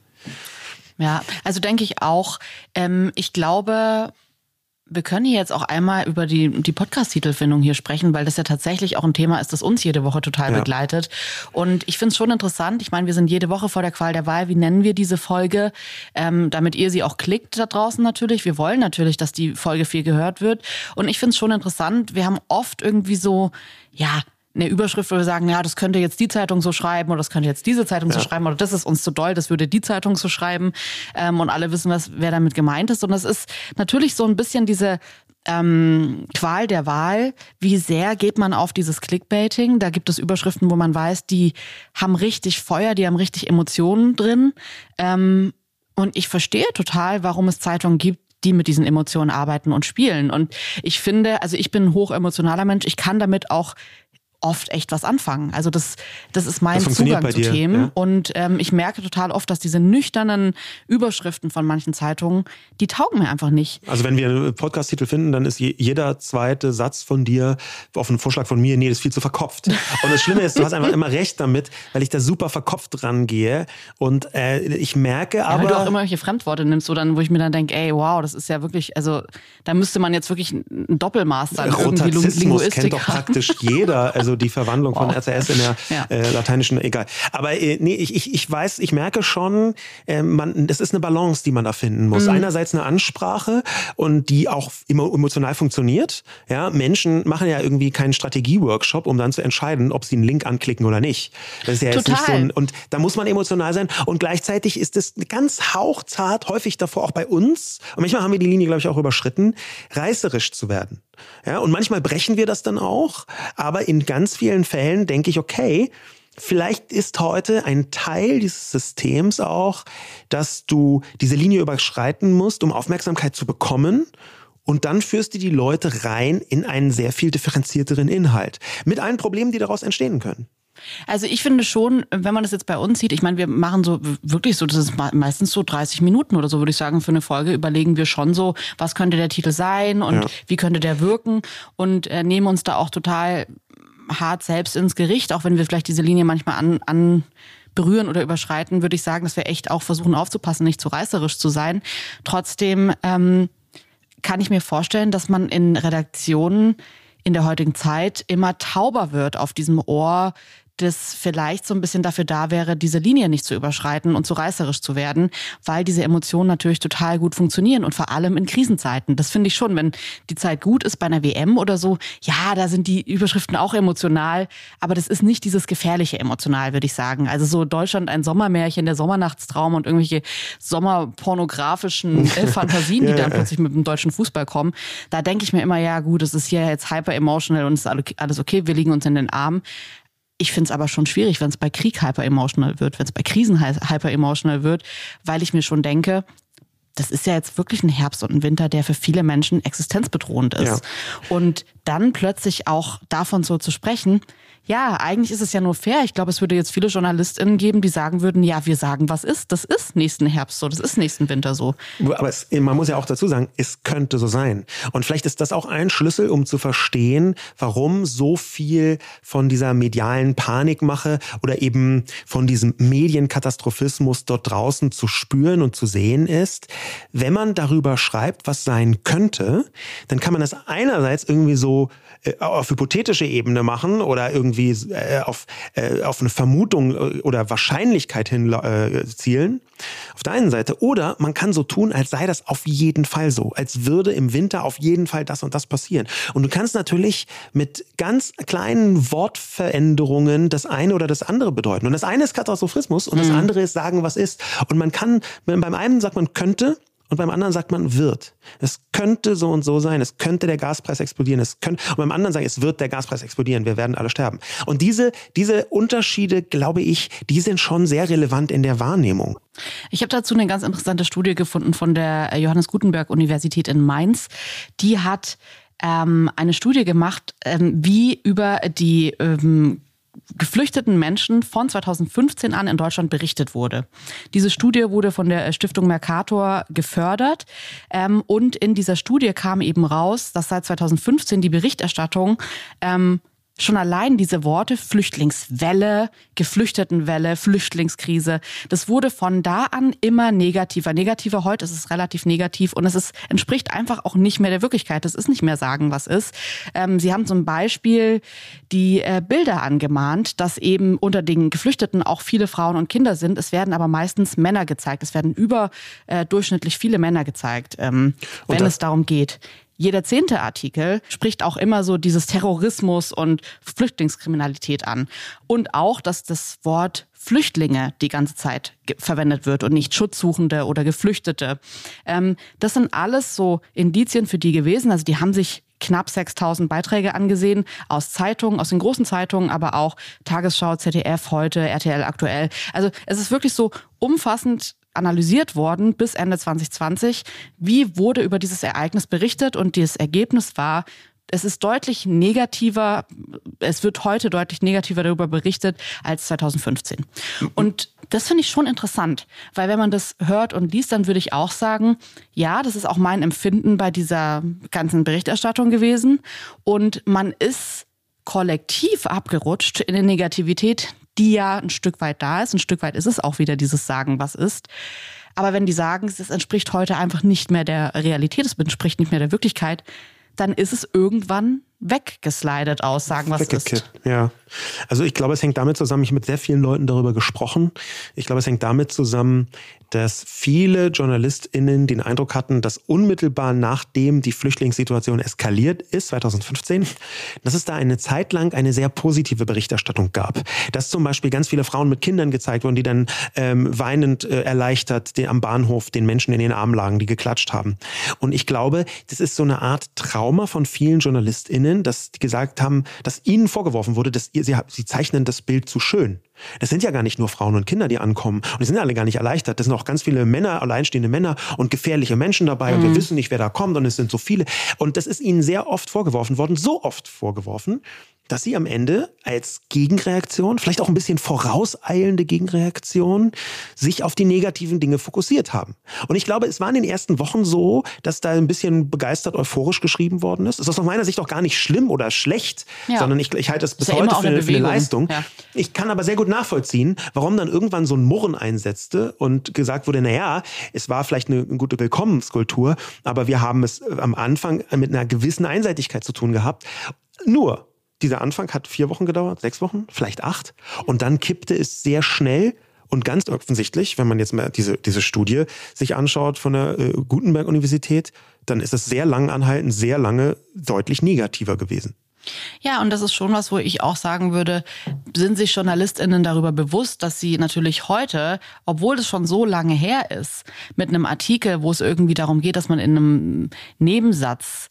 Ja, also denke ich auch. Ähm, ich glaube, Wir können hier jetzt auch einmal über die, die Podcast-Titelfindung hier sprechen, weil das ja tatsächlich auch ein Thema ist, das uns jede Woche total ja. begleitet. Und ich finde es schon interessant. Ich meine, wir sind jede Woche vor der Qual der Wahl. Wie nennen wir diese Folge? Ähm, damit ihr sie auch klickt da draußen natürlich. Wir wollen natürlich, dass die Folge viel gehört wird. Und ich finde es schon interessant. Wir haben oft irgendwie so, ja, eine Überschrift, wo wir sagen, ja, das könnte jetzt die Zeitung so schreiben oder das könnte jetzt diese Zeitung ja. so schreiben oder das ist uns zu doll, das würde die Zeitung so schreiben ähm, und alle wissen, was, wer damit gemeint ist. Und das ist natürlich so ein bisschen diese ähm, Qual der Wahl. Wie sehr geht man auf dieses Clickbaiting? Da gibt es Überschriften, wo man weiß, die haben richtig Feuer, die haben richtig Emotionen drin. Ähm, und ich verstehe total, warum es Zeitungen gibt, die mit diesen Emotionen arbeiten und spielen. Und ich finde, also ich bin ein hochemotionaler Mensch, ich kann damit auch oft echt was anfangen. Also das, das ist mein das Zugang zu dir, Themen. Ja? Und ähm, ich merke total oft, dass diese nüchternen Überschriften von manchen Zeitungen, die taugen mir einfach nicht. Also wenn wir einen Podcast-Titel finden, dann ist jeder zweite Satz von dir auf einen Vorschlag von mir, nee, das ist viel zu verkopft. Und das Schlimme ist, du hast einfach immer recht damit, weil ich da super verkopft rangehe. Und äh, ich merke aber... Ja, weil du auch immer welche Fremdworte nimmst, wo, dann, wo ich mir dann denke, ey, wow, das ist ja wirklich, also da müsste man jetzt wirklich ein Doppelmaster irgendwie Linguistik kennt doch praktisch (laughs) jeder. Also also die Verwandlung von oh. RCS in der ja. äh, lateinischen, egal. Aber äh, nee, ich, ich, ich weiß, ich merke schon, äh, man, das ist eine Balance, die man da finden muss. Mhm. Einerseits eine Ansprache und die auch immer emotional funktioniert. Ja, Menschen machen ja irgendwie keinen Strategie-Workshop, um dann zu entscheiden, ob sie einen Link anklicken oder nicht. Das ist ja jetzt Total. nicht so ein, und da muss man emotional sein. Und gleichzeitig ist es ganz hauchzart, häufig davor auch bei uns, und manchmal haben wir die Linie, glaube ich, auch überschritten, reißerisch zu werden. Ja, und manchmal brechen wir das dann auch, aber in ganz vielen Fällen denke ich, okay, vielleicht ist heute ein Teil dieses Systems auch, dass du diese Linie überschreiten musst, um Aufmerksamkeit zu bekommen. Und dann führst du die Leute rein in einen sehr viel differenzierteren Inhalt. Mit allen Problemen, die daraus entstehen können. Also ich finde schon, wenn man das jetzt bei uns sieht, ich meine, wir machen so wirklich so, das ist meistens so 30 Minuten oder so, würde ich sagen, für eine Folge überlegen wir schon so, was könnte der Titel sein und ja. wie könnte der wirken und äh, nehmen uns da auch total hart selbst ins Gericht, auch wenn wir vielleicht diese Linie manchmal an, an berühren oder überschreiten, würde ich sagen, dass wir echt auch versuchen aufzupassen, nicht zu reißerisch zu sein. Trotzdem ähm, kann ich mir vorstellen, dass man in Redaktionen in der heutigen Zeit immer tauber wird auf diesem Ohr das vielleicht so ein bisschen dafür da wäre, diese Linie nicht zu überschreiten und zu reißerisch zu werden, weil diese Emotionen natürlich total gut funktionieren und vor allem in Krisenzeiten. Das finde ich schon, wenn die Zeit gut ist bei einer WM oder so, ja, da sind die Überschriften auch emotional, aber das ist nicht dieses gefährliche emotional, würde ich sagen. Also so Deutschland ein Sommermärchen, der Sommernachtstraum und irgendwelche sommerpornografischen äh, (laughs) Fantasien, die dann plötzlich mit dem deutschen Fußball kommen. Da denke ich mir immer, ja gut, es ist hier jetzt hyper emotional und es ist alles okay, wir liegen uns in den Armen. Ich finde es aber schon schwierig, wenn es bei Krieg hyper emotional wird, wenn es bei Krisen hyper emotional wird, weil ich mir schon denke, das ist ja jetzt wirklich ein Herbst und ein Winter, der für viele Menschen existenzbedrohend ist. Ja. Und dann plötzlich auch davon so zu sprechen, ja, eigentlich ist es ja nur fair. Ich glaube, es würde jetzt viele JournalistInnen geben, die sagen würden, ja, wir sagen, was ist. Das ist nächsten Herbst so, das ist nächsten Winter so. Aber es, man muss ja auch dazu sagen, es könnte so sein. Und vielleicht ist das auch ein Schlüssel, um zu verstehen, warum so viel von dieser medialen Panikmache oder eben von diesem Medienkatastrophismus dort draußen zu spüren und zu sehen ist. Wenn man darüber schreibt, was sein könnte, dann kann man das einerseits irgendwie so äh, auf hypothetische Ebene machen oder irgendwie äh, auf, äh, auf eine Vermutung äh, oder Wahrscheinlichkeit hin äh, zielen. Auf der einen Seite. Oder man kann so tun, als sei das auf jeden Fall so. Als würde im Winter auf jeden Fall das und das passieren. Und du kannst natürlich mit ganz kleinen Wortveränderungen das eine oder das andere bedeuten. Und das eine ist Katastrophismus und das mhm. andere ist sagen, was ist. Und man kann, beim einen sagt man könnte, und beim anderen sagt man wird. Es könnte so und so sein, es könnte der Gaspreis explodieren, es könnte, und beim anderen sagen, es wird der Gaspreis explodieren, wir werden alle sterben. Und diese, diese Unterschiede, glaube ich, die sind schon sehr relevant in der Wahrnehmung. Ich habe dazu eine ganz interessante Studie gefunden von der Johannes Gutenberg Universität in Mainz. Die hat ähm, eine Studie gemacht, ähm, wie über die ähm, geflüchteten Menschen von 2015 an in Deutschland berichtet wurde. Diese Studie wurde von der Stiftung Mercator gefördert ähm, und in dieser Studie kam eben raus, dass seit 2015 die Berichterstattung ähm, schon allein diese Worte Flüchtlingswelle, Geflüchtetenwelle, Flüchtlingskrise, das wurde von da an immer negativer. Negativer heute ist es relativ negativ und es ist, entspricht einfach auch nicht mehr der Wirklichkeit. Das ist nicht mehr sagen, was ist. Ähm, Sie haben zum Beispiel die äh, Bilder angemahnt, dass eben unter den Geflüchteten auch viele Frauen und Kinder sind. Es werden aber meistens Männer gezeigt. Es werden überdurchschnittlich viele Männer gezeigt, ähm, wenn es darum geht jeder zehnte Artikel spricht auch immer so dieses Terrorismus und Flüchtlingskriminalität an. Und auch, dass das Wort Flüchtlinge die ganze Zeit verwendet wird und nicht Schutzsuchende oder Geflüchtete. Ähm, das sind alles so Indizien für die gewesen. Also die haben sich knapp 6000 Beiträge angesehen aus Zeitungen, aus den großen Zeitungen, aber auch Tagesschau, ZDF heute, RTL aktuell. Also es ist wirklich so umfassend analysiert worden bis Ende 2020. Wie wurde über dieses Ereignis berichtet? Und das Ergebnis war, es ist deutlich negativer, es wird heute deutlich negativer darüber berichtet als 2015. Und das finde ich schon interessant, weil wenn man das hört und liest, dann würde ich auch sagen, ja, das ist auch mein Empfinden bei dieser ganzen Berichterstattung gewesen. Und man ist kollektiv abgerutscht in der Negativität, die ja ein Stück weit da ist. Ein Stück weit ist es auch wieder dieses Sagen, was ist. Aber wenn die sagen, es entspricht heute einfach nicht mehr der Realität, es entspricht nicht mehr der Wirklichkeit, dann ist es irgendwann weggeslidet aus, sagen was ist. Ja, also ich glaube, es hängt damit zusammen, ich habe mit sehr vielen Leuten darüber gesprochen. Ich glaube, es hängt damit zusammen, dass viele JournalistInnen den Eindruck hatten, dass unmittelbar nachdem die Flüchtlingssituation eskaliert ist, 2015, dass es da eine Zeit lang eine sehr positive Berichterstattung gab. Dass zum Beispiel ganz viele Frauen mit Kindern gezeigt wurden, die dann ähm, weinend äh, erleichtert den, am Bahnhof den Menschen in den Armen lagen, die geklatscht haben. Und ich glaube, das ist so eine Art Trauma von vielen JournalistInnen, dass die gesagt haben, dass ihnen vorgeworfen wurde, dass ihr, sie, sie zeichnen das Bild zu schön. Das sind ja gar nicht nur Frauen und Kinder, die ankommen. Und die sind alle gar nicht erleichtert. Das sind auch ganz viele Männer, alleinstehende Männer und gefährliche Menschen dabei. Mhm. Und wir mhm. wissen nicht, wer da kommt. Und es sind so viele. Und das ist ihnen sehr oft vorgeworfen worden, so oft vorgeworfen, dass sie am Ende als Gegenreaktion, vielleicht auch ein bisschen vorauseilende Gegenreaktion, sich auf die negativen Dinge fokussiert haben. Und ich glaube, es war in den ersten Wochen so, dass da ein bisschen begeistert euphorisch geschrieben worden ist. Das ist aus meiner Sicht auch gar nicht schlimm oder schlecht, ja. sondern ich, ich halte es bis ja heute für eine, für eine, Leistung. Ja. Ich kann aber sehr gut nachvollziehen, warum dann irgendwann so ein Murren einsetzte und gesagt wurde, na ja, es war vielleicht eine, eine gute Willkommenskultur, aber wir haben es am Anfang mit einer gewissen Einseitigkeit zu tun gehabt. Nur, dieser Anfang hat vier Wochen gedauert, sechs Wochen, vielleicht acht. Und dann kippte es sehr schnell und ganz offensichtlich, wenn man jetzt mal diese, diese Studie sich anschaut von der äh, Gutenberg-Universität, dann ist es sehr lang anhaltend, sehr lange deutlich negativer gewesen. Ja, und das ist schon was, wo ich auch sagen würde, sind sich JournalistInnen darüber bewusst, dass sie natürlich heute, obwohl es schon so lange her ist, mit einem Artikel, wo es irgendwie darum geht, dass man in einem Nebensatz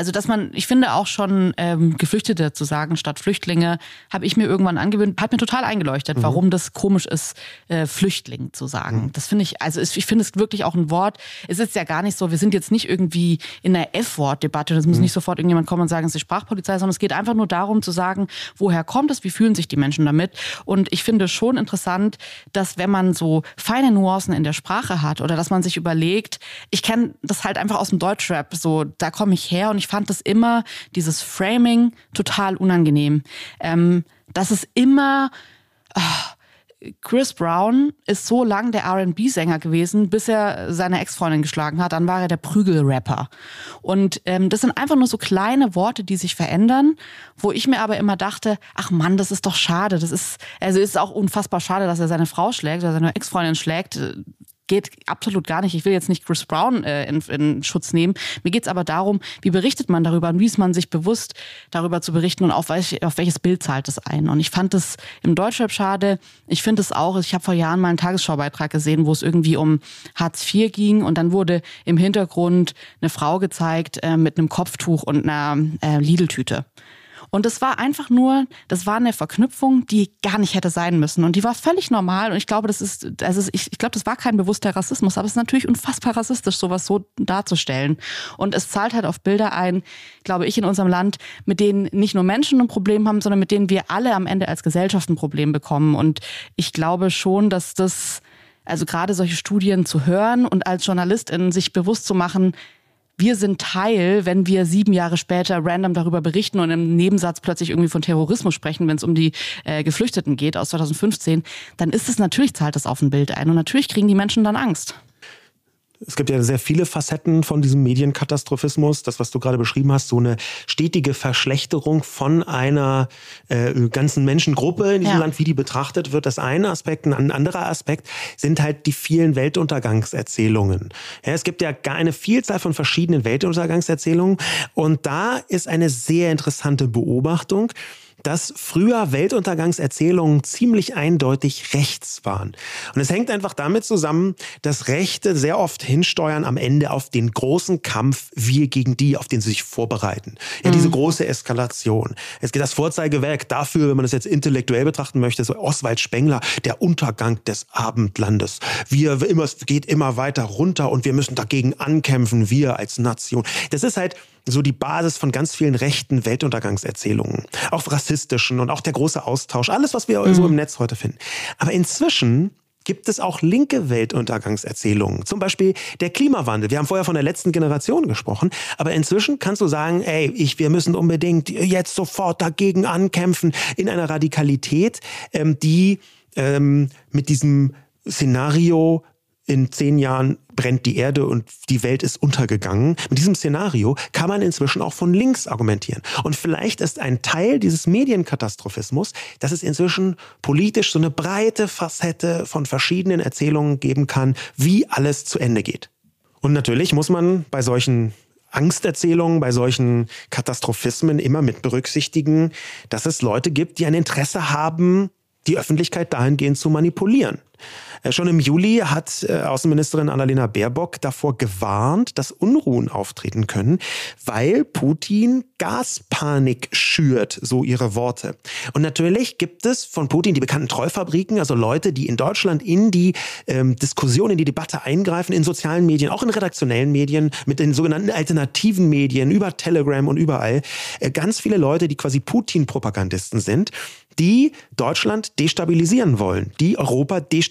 also dass man, ich finde auch schon ähm, Geflüchtete zu sagen statt Flüchtlinge, habe ich mir irgendwann angewöhnt, hat mir total eingeleuchtet, mhm. warum das komisch ist, äh, Flüchtling zu sagen. Mhm. Das finde ich, also ich finde es wirklich auch ein Wort. Es ist ja gar nicht so, wir sind jetzt nicht irgendwie in einer F-Wort-Debatte. Das muss mhm. nicht sofort irgendjemand kommen und sagen, es ist die Sprachpolizei, sondern es geht einfach nur darum zu sagen, woher kommt es, wie fühlen sich die Menschen damit. Und ich finde schon interessant, dass wenn man so feine Nuancen in der Sprache hat oder dass man sich überlegt, ich kenne das halt einfach aus dem Deutschrap, so da komme ich her und ich fand das immer, dieses Framing, total unangenehm. Ähm, das ist immer. Oh, Chris Brown ist so lang der RB-Sänger gewesen, bis er seine Ex-Freundin geschlagen hat. Dann war er der Prügelrapper. Und ähm, das sind einfach nur so kleine Worte, die sich verändern, wo ich mir aber immer dachte, ach Mann, das ist doch schade. Das ist, also ist auch unfassbar schade, dass er seine Frau schlägt oder seine Ex-Freundin schlägt geht absolut gar nicht. Ich will jetzt nicht Chris Brown äh, in, in Schutz nehmen. Mir geht es aber darum, wie berichtet man darüber und wie ist man sich bewusst, darüber zu berichten und auf, welch, auf welches Bild zahlt es ein. Und ich fand es im Deutschrap schade. Ich finde es auch, ich habe vor Jahren mal einen Tagesschaubeitrag gesehen, wo es irgendwie um Hartz IV ging und dann wurde im Hintergrund eine Frau gezeigt äh, mit einem Kopftuch und einer äh, Lidl-Tüte. Und es war einfach nur, das war eine Verknüpfung, die gar nicht hätte sein müssen. Und die war völlig normal. Und ich glaube, das ist, also ich, ich glaube, das war kein bewusster Rassismus, aber es ist natürlich unfassbar rassistisch, sowas so darzustellen. Und es zahlt halt auf Bilder ein, glaube ich, in unserem Land, mit denen nicht nur Menschen ein Problem haben, sondern mit denen wir alle am Ende als Gesellschaft ein Problem bekommen. Und ich glaube schon, dass das, also gerade solche Studien zu hören und als Journalistin sich bewusst zu machen, wir sind Teil, wenn wir sieben Jahre später random darüber berichten und im Nebensatz plötzlich irgendwie von Terrorismus sprechen, wenn es um die äh, Geflüchteten geht aus 2015, dann ist es natürlich, zahlt das auf ein Bild ein und natürlich kriegen die Menschen dann Angst. Es gibt ja sehr viele Facetten von diesem Medienkatastrophismus. Das, was du gerade beschrieben hast, so eine stetige Verschlechterung von einer äh, ganzen Menschengruppe in diesem ja. Land, wie die betrachtet wird. Das eine Aspekt. Ein anderer Aspekt sind halt die vielen Weltuntergangserzählungen. Ja, es gibt ja gar eine Vielzahl von verschiedenen Weltuntergangserzählungen. Und da ist eine sehr interessante Beobachtung dass früher Weltuntergangserzählungen ziemlich eindeutig rechts waren. Und es hängt einfach damit zusammen, dass Rechte sehr oft hinsteuern am Ende auf den großen Kampf wir gegen die, auf den sie sich vorbereiten. Ja, mhm. diese große Eskalation. Es geht das Vorzeigewerk dafür, wenn man das jetzt intellektuell betrachten möchte, so Oswald Spengler, der Untergang des Abendlandes. Wir immer, es geht immer weiter runter und wir müssen dagegen ankämpfen, wir als Nation. Das ist halt so die Basis von ganz vielen rechten Weltuntergangserzählungen, auch rassistischen und auch der große Austausch, alles, was wir mhm. so im Netz heute finden. Aber inzwischen gibt es auch linke Weltuntergangserzählungen. Zum Beispiel der Klimawandel. Wir haben vorher von der letzten Generation gesprochen, aber inzwischen kannst du sagen, ey, ich, wir müssen unbedingt jetzt sofort dagegen ankämpfen in einer Radikalität, ähm, die ähm, mit diesem Szenario in zehn Jahren brennt die Erde und die Welt ist untergegangen. Mit diesem Szenario kann man inzwischen auch von links argumentieren. Und vielleicht ist ein Teil dieses Medienkatastrophismus, dass es inzwischen politisch so eine breite Facette von verschiedenen Erzählungen geben kann, wie alles zu Ende geht. Und natürlich muss man bei solchen Angsterzählungen, bei solchen Katastrophismen immer mit berücksichtigen, dass es Leute gibt, die ein Interesse haben, die Öffentlichkeit dahingehend zu manipulieren. Äh, schon im Juli hat äh, Außenministerin Annalena Baerbock davor gewarnt, dass Unruhen auftreten können, weil Putin Gaspanik schürt, so ihre Worte. Und natürlich gibt es von Putin die bekannten Treufabriken, also Leute, die in Deutschland in die ähm, Diskussion, in die Debatte eingreifen, in sozialen Medien, auch in redaktionellen Medien, mit den sogenannten alternativen Medien, über Telegram und überall. Äh, ganz viele Leute, die quasi Putin-Propagandisten sind die Deutschland destabilisieren wollen, die Europa destabilisieren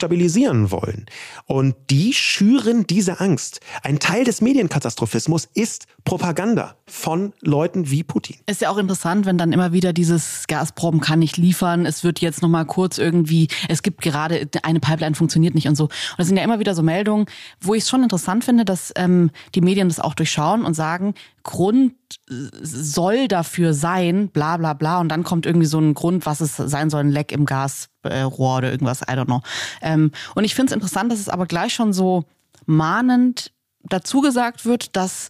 wollen. Und die schüren diese Angst. Ein Teil des Medienkatastrophismus ist Propaganda von Leuten wie Putin. Ist ja auch interessant, wenn dann immer wieder dieses Gazprom kann nicht liefern, es wird jetzt noch mal kurz irgendwie, es gibt gerade eine Pipeline funktioniert nicht und so. Und das sind ja immer wieder so Meldungen, wo ich es schon interessant finde, dass ähm, die Medien das auch durchschauen und sagen, Grund soll dafür sein, bla bla bla. Und dann kommt irgendwie so ein Grund, was es sein soll, ein Leck im Gasrohr oder irgendwas, I don't know. Ähm, und ich finde es interessant, dass es aber gleich schon so mahnend dazu gesagt wird, dass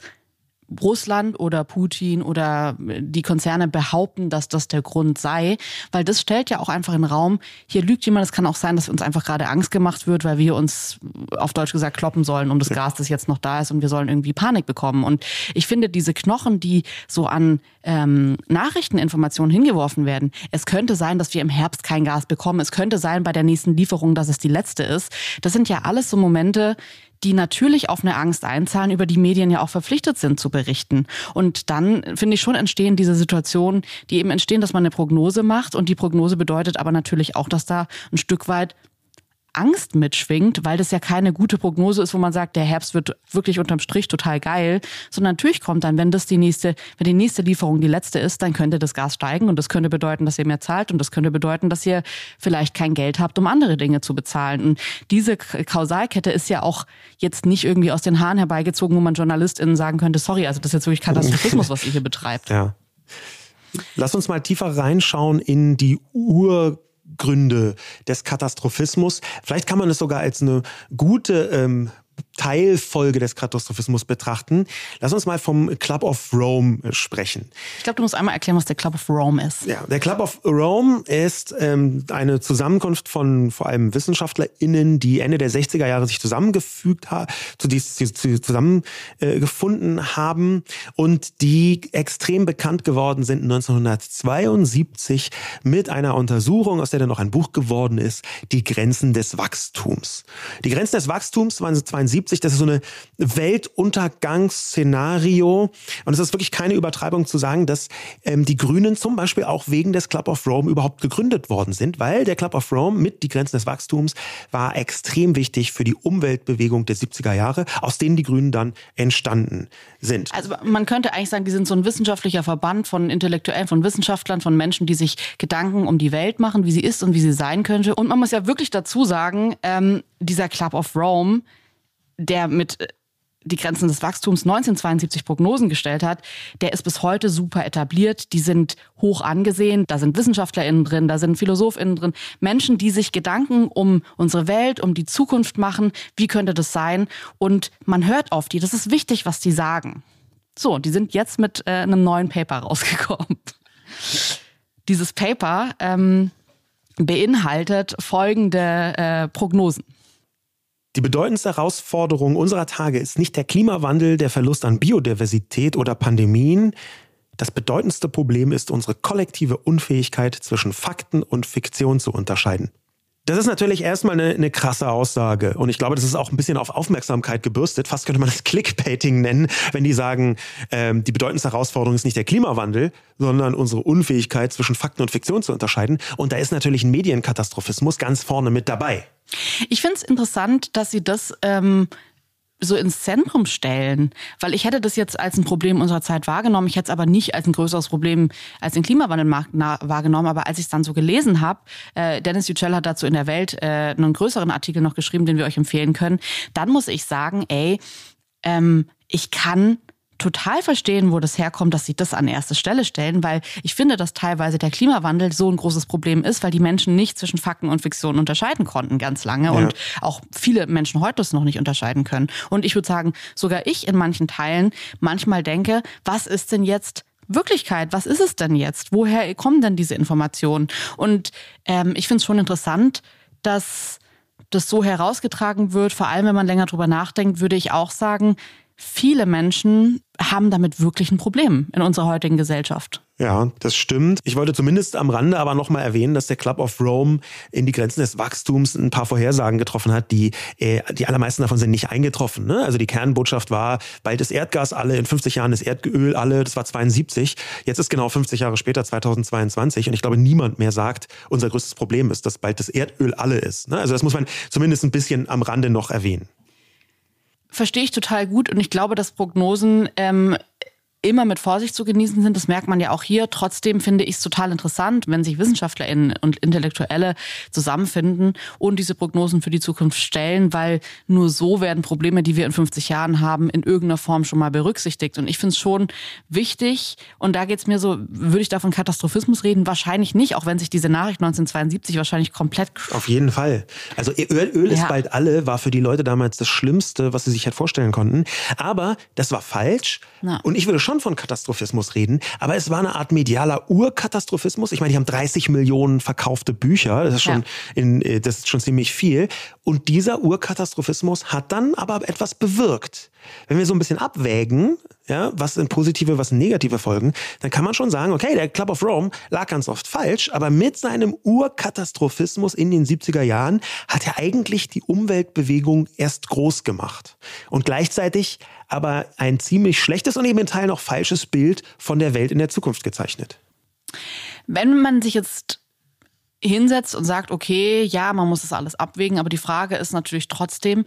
Russland oder Putin oder die Konzerne behaupten, dass das der Grund sei, weil das stellt ja auch einfach in den Raum, hier lügt jemand, es kann auch sein, dass uns einfach gerade Angst gemacht wird, weil wir uns auf Deutsch gesagt kloppen sollen um das Gas, das jetzt noch da ist und wir sollen irgendwie Panik bekommen. Und ich finde diese Knochen, die so an ähm, Nachrichteninformationen hingeworfen werden, es könnte sein, dass wir im Herbst kein Gas bekommen, es könnte sein bei der nächsten Lieferung, dass es die letzte ist. Das sind ja alles so Momente, die natürlich auf eine Angst einzahlen, über die Medien ja auch verpflichtet sind zu berichten. Und dann, finde ich, schon entstehen diese Situationen, die eben entstehen, dass man eine Prognose macht. Und die Prognose bedeutet aber natürlich auch, dass da ein Stück weit Angst mitschwingt, weil das ja keine gute Prognose ist, wo man sagt, der Herbst wird wirklich unterm Strich total geil, sondern natürlich kommt dann, wenn das die nächste, wenn die nächste Lieferung die letzte ist, dann könnte das Gas steigen und das könnte bedeuten, dass ihr mehr zahlt und das könnte bedeuten, dass ihr vielleicht kein Geld habt, um andere Dinge zu bezahlen. Und diese Kausalkette ist ja auch jetzt nicht irgendwie aus den Haaren herbeigezogen, wo man JournalistInnen sagen könnte, sorry, also das ist jetzt wirklich Katastrophismus, was ihr hier betreibt. (laughs) Ja. Lass uns mal tiefer reinschauen in die Ur Gründe des Katastrophismus. Vielleicht kann man es sogar als eine gute ähm, Teilfolge des Katastrophismus betrachten. Lass uns mal vom Club of Rome äh, sprechen. Ich glaube, du musst einmal erklären, was der Club of Rome ist. Ja, der Club of Rome ist ähm, eine Zusammenkunft von vor allem WissenschaftlerInnen, die Ende der 60er Jahre sich zusammengefügt haben, zu, die, zu, zusammengefunden äh, haben und die extrem bekannt geworden sind 1972 mit einer Untersuchung, aus der dann noch ein Buch geworden ist, die Grenzen des Wachstums. Die Grenzen des Wachstums waren 72 1973. Das ist so eine Weltuntergangsszenario. Und es ist wirklich keine Übertreibung zu sagen, dass ähm, die Grünen zum Beispiel auch wegen des Club of Rome überhaupt gegründet worden sind, weil der Club of Rome mit Die Grenzen des Wachstums war extrem wichtig für die Umweltbewegung der 70er Jahre, aus denen die Grünen dann entstanden sind. Also man könnte eigentlich sagen, die sind so ein wissenschaftlicher Verband von Intellektuellen, von Wissenschaftlern, von Menschen, die sich Gedanken um die Welt machen, wie sie ist und wie sie sein könnte. Und man muss ja wirklich dazu sagen, ähm, dieser Club of Rome, der mit äh, die Grenzen des Wachstums 1972 Prognosen gestellt hat, der ist bis heute super etabliert. Die sind hoch angesehen. Da sind WissenschaftlerInnen drin, da sind PhilosophInnen drin. Menschen, die sich Gedanken um unsere Welt, um die Zukunft machen. Wie könnte das sein? Und man hört auf die. Das ist wichtig, was die sagen. So, die sind jetzt mit äh, einem neuen Paper (laughs) rausgekommen. Dieses Paper ähm, beinhaltet folgende äh, Prognosen. Die bedeutendste Herausforderung unserer Tage ist nicht der Klimawandel, der Verlust an Biodiversität oder Pandemien. Das bedeutendste Problem ist unsere kollektive Unfähigkeit, zwischen Fakten und Fiktion zu unterscheiden. Das ist natürlich erstmal eine, eine, krasse Aussage. Und ich glaube, das ist auch ein bisschen auf Aufmerksamkeit gebürstet. Fast könnte man das (laughs) Clickbaiting nennen, wenn die sagen, ähm, die bedeutendste Herausforderung ist nicht der Klimawandel, sondern unsere Unfähigkeit zwischen Fakten und Fiktion zu unterscheiden. Und da ist natürlich ein Medienkatastrophismus ganz vorne mit dabei. Ich finde es interessant, dass Sie das ähm, so ins Zentrum stellen, weil ich hätte das jetzt als ein Problem unserer Zeit wahrgenommen. Ich hätte es aber nicht als ein größeres Problem als den Klimawandel wahrgenommen. Aber als ich es dann so gelesen habe, äh, Dennis Yücel hat dazu in der Welt äh, einen größeren Artikel noch geschrieben, den wir euch empfehlen können. Dann muss ich sagen, ey, ähm, ich kann total verstehen, wo das herkommt, dass sie das an erste Stelle stellen, weil ich finde, dass teilweise der Klimawandel so ein großes Problem ist, weil die Menschen nicht zwischen Fakten und Fiktion unterscheiden konnten ganz lange ja. und auch viele Menschen heute es noch nicht unterscheiden können. Und ich würde sagen, sogar ich in manchen Teilen manchmal denke, was ist denn jetzt Wirklichkeit? Was ist es denn jetzt? Woher kommen denn diese Informationen? Und ähm, ich finde es schon interessant, dass das so herausgetragen wird, vor allem wenn man länger drüber nachdenkt, würde ich auch sagen, viele Menschen haben damit wirklich ein Problem in unserer heutigen Gesellschaft. Ja, das stimmt. Ich wollte zumindest am Rande aber nochmal erwähnen, dass der Club of Rome in die Grenzen des Wachstums ein paar Vorhersagen getroffen hat, die, äh, die allermeisten davon sind nicht eingetroffen. Ne? Also die Kernbotschaft war, bald ist Erdgas alle, in 50 Jahren ist Erdöl alle, das war 72. Jetzt ist genau 50 Jahre später, 2022. Und ich glaube, niemand mehr sagt, unser größtes Problem ist, dass bald das Erdöl alle ist. Ne? Also das muss man zumindest ein bisschen am Rande noch erwähnen verstehe ich total gut und ich glaube, dass Prognosen ähm, immer mit Vorsicht zu genießen sind. Das merkt man ja auch hier. Trotzdem finde ich es total interessant, wenn sich WissenschaftlerInnen und Intellektuelle zusammenfinden und diese Prognosen für die Zukunft stellen, weil nur so werden Probleme, die wir in 50 Jahren haben, in irgendeiner Form schon mal berücksichtigt. Und ich finde es schon wichtig, und da geht es mir so, würde ich da von Katastrophismus reden? Wahrscheinlich nicht, auch wenn sich diese Nachricht 1972 wahrscheinlich komplett... Auf jeden Fall. Also Öl, Öl ist ja. bald alle, war für die Leute damals das Schlimmste, was sie sich halt vorstellen konnten. Aber das war falsch. Ja. Und ich würde schon von Katastrophismus reden, aber es war eine Art medialer Urkatastrophismus. Ich meine, die haben 30 Millionen verkaufte Bücher, das ist schon, ja. in, äh, das ist schon ziemlich viel. Und dieser Urkatastrophismus hat dann aber etwas bewirkt. Wenn wir so ein bisschen abwägen, ja, was sind positive, was sind negative Folgen, dann kann man schon sagen, okay, der Club of Rome lag ganz oft falsch, aber mit seinem Urkatastrophismus in den 70er Jahren hat er eigentlich die Umweltbewegung erst groß gemacht. Und gleichzeitig aber ein ziemlich schlechtes und eben in Teilen auch falsches Bild von der Welt in der Zukunft gezeichnet. Wenn man sich jetzt hinsetzt und sagt, okay, ja, man muss das alles abwägen, aber die Frage ist natürlich trotzdem,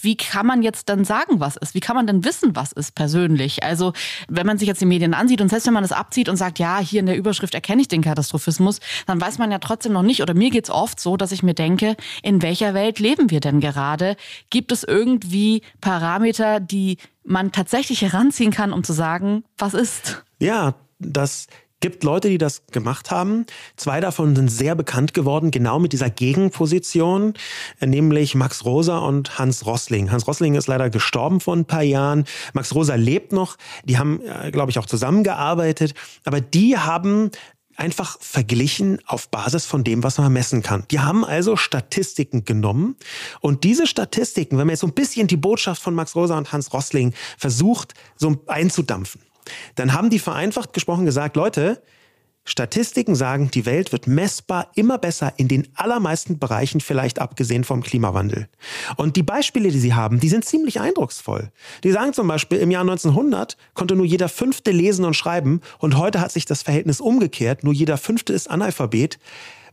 wie kann man jetzt dann sagen, was ist? Wie kann man denn wissen, was ist persönlich? Also, wenn man sich jetzt die Medien ansieht und selbst wenn man das abzieht und sagt, ja, hier in der Überschrift erkenne ich den Katastrophismus, dann weiß man ja trotzdem noch nicht, oder mir geht's oft so, dass ich mir denke, in welcher Welt leben wir denn gerade? Gibt es irgendwie Parameter, die man tatsächlich heranziehen kann, um zu sagen, was ist? Ja, das gibt Leute, die das gemacht haben. Zwei davon sind sehr bekannt geworden, genau mit dieser Gegenposition, nämlich Max Rosa und Hans Rossling. Hans Rossling ist leider gestorben vor ein paar Jahren. Max Rosa lebt noch. Die haben, äh, glaube ich, auch zusammengearbeitet. Aber die haben einfach verglichen auf Basis von dem, was man messen kann. Die haben also Statistiken genommen und diese Statistiken, wenn man jetzt so ein bisschen die Botschaft von Max Rosa und Hans Rossling versucht, so einzudampfen, dann haben die vereinfacht gesprochen gesagt, Leute, Statistiken sagen, die Welt wird messbar immer besser in den allermeisten Bereichen, vielleicht abgesehen vom Klimawandel. Und die Beispiele, die sie haben, die sind ziemlich eindrucksvoll. Die sagen zum Beispiel, im Jahr 1900 konnte nur jeder Fünfte lesen und schreiben und heute hat sich das Verhältnis umgekehrt, nur jeder Fünfte ist Analphabet.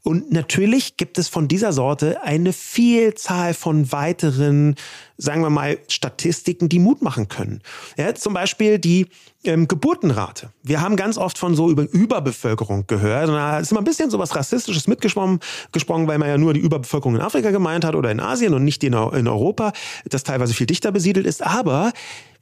Und natürlich gibt es von dieser Sorte eine Vielzahl von weiteren, sagen wir mal, Statistiken, die Mut machen können. Ja, zum Beispiel die ähm, Geburtenrate. Wir haben ganz oft von so über Überbevölkerung gehört. Und da ist immer ein bisschen so was Rassistisches mitgesprungen, gesprungen, weil man ja nur die Überbevölkerung in Afrika gemeint hat oder in Asien und nicht in, in Europa, das teilweise viel dichter besiedelt ist. Aber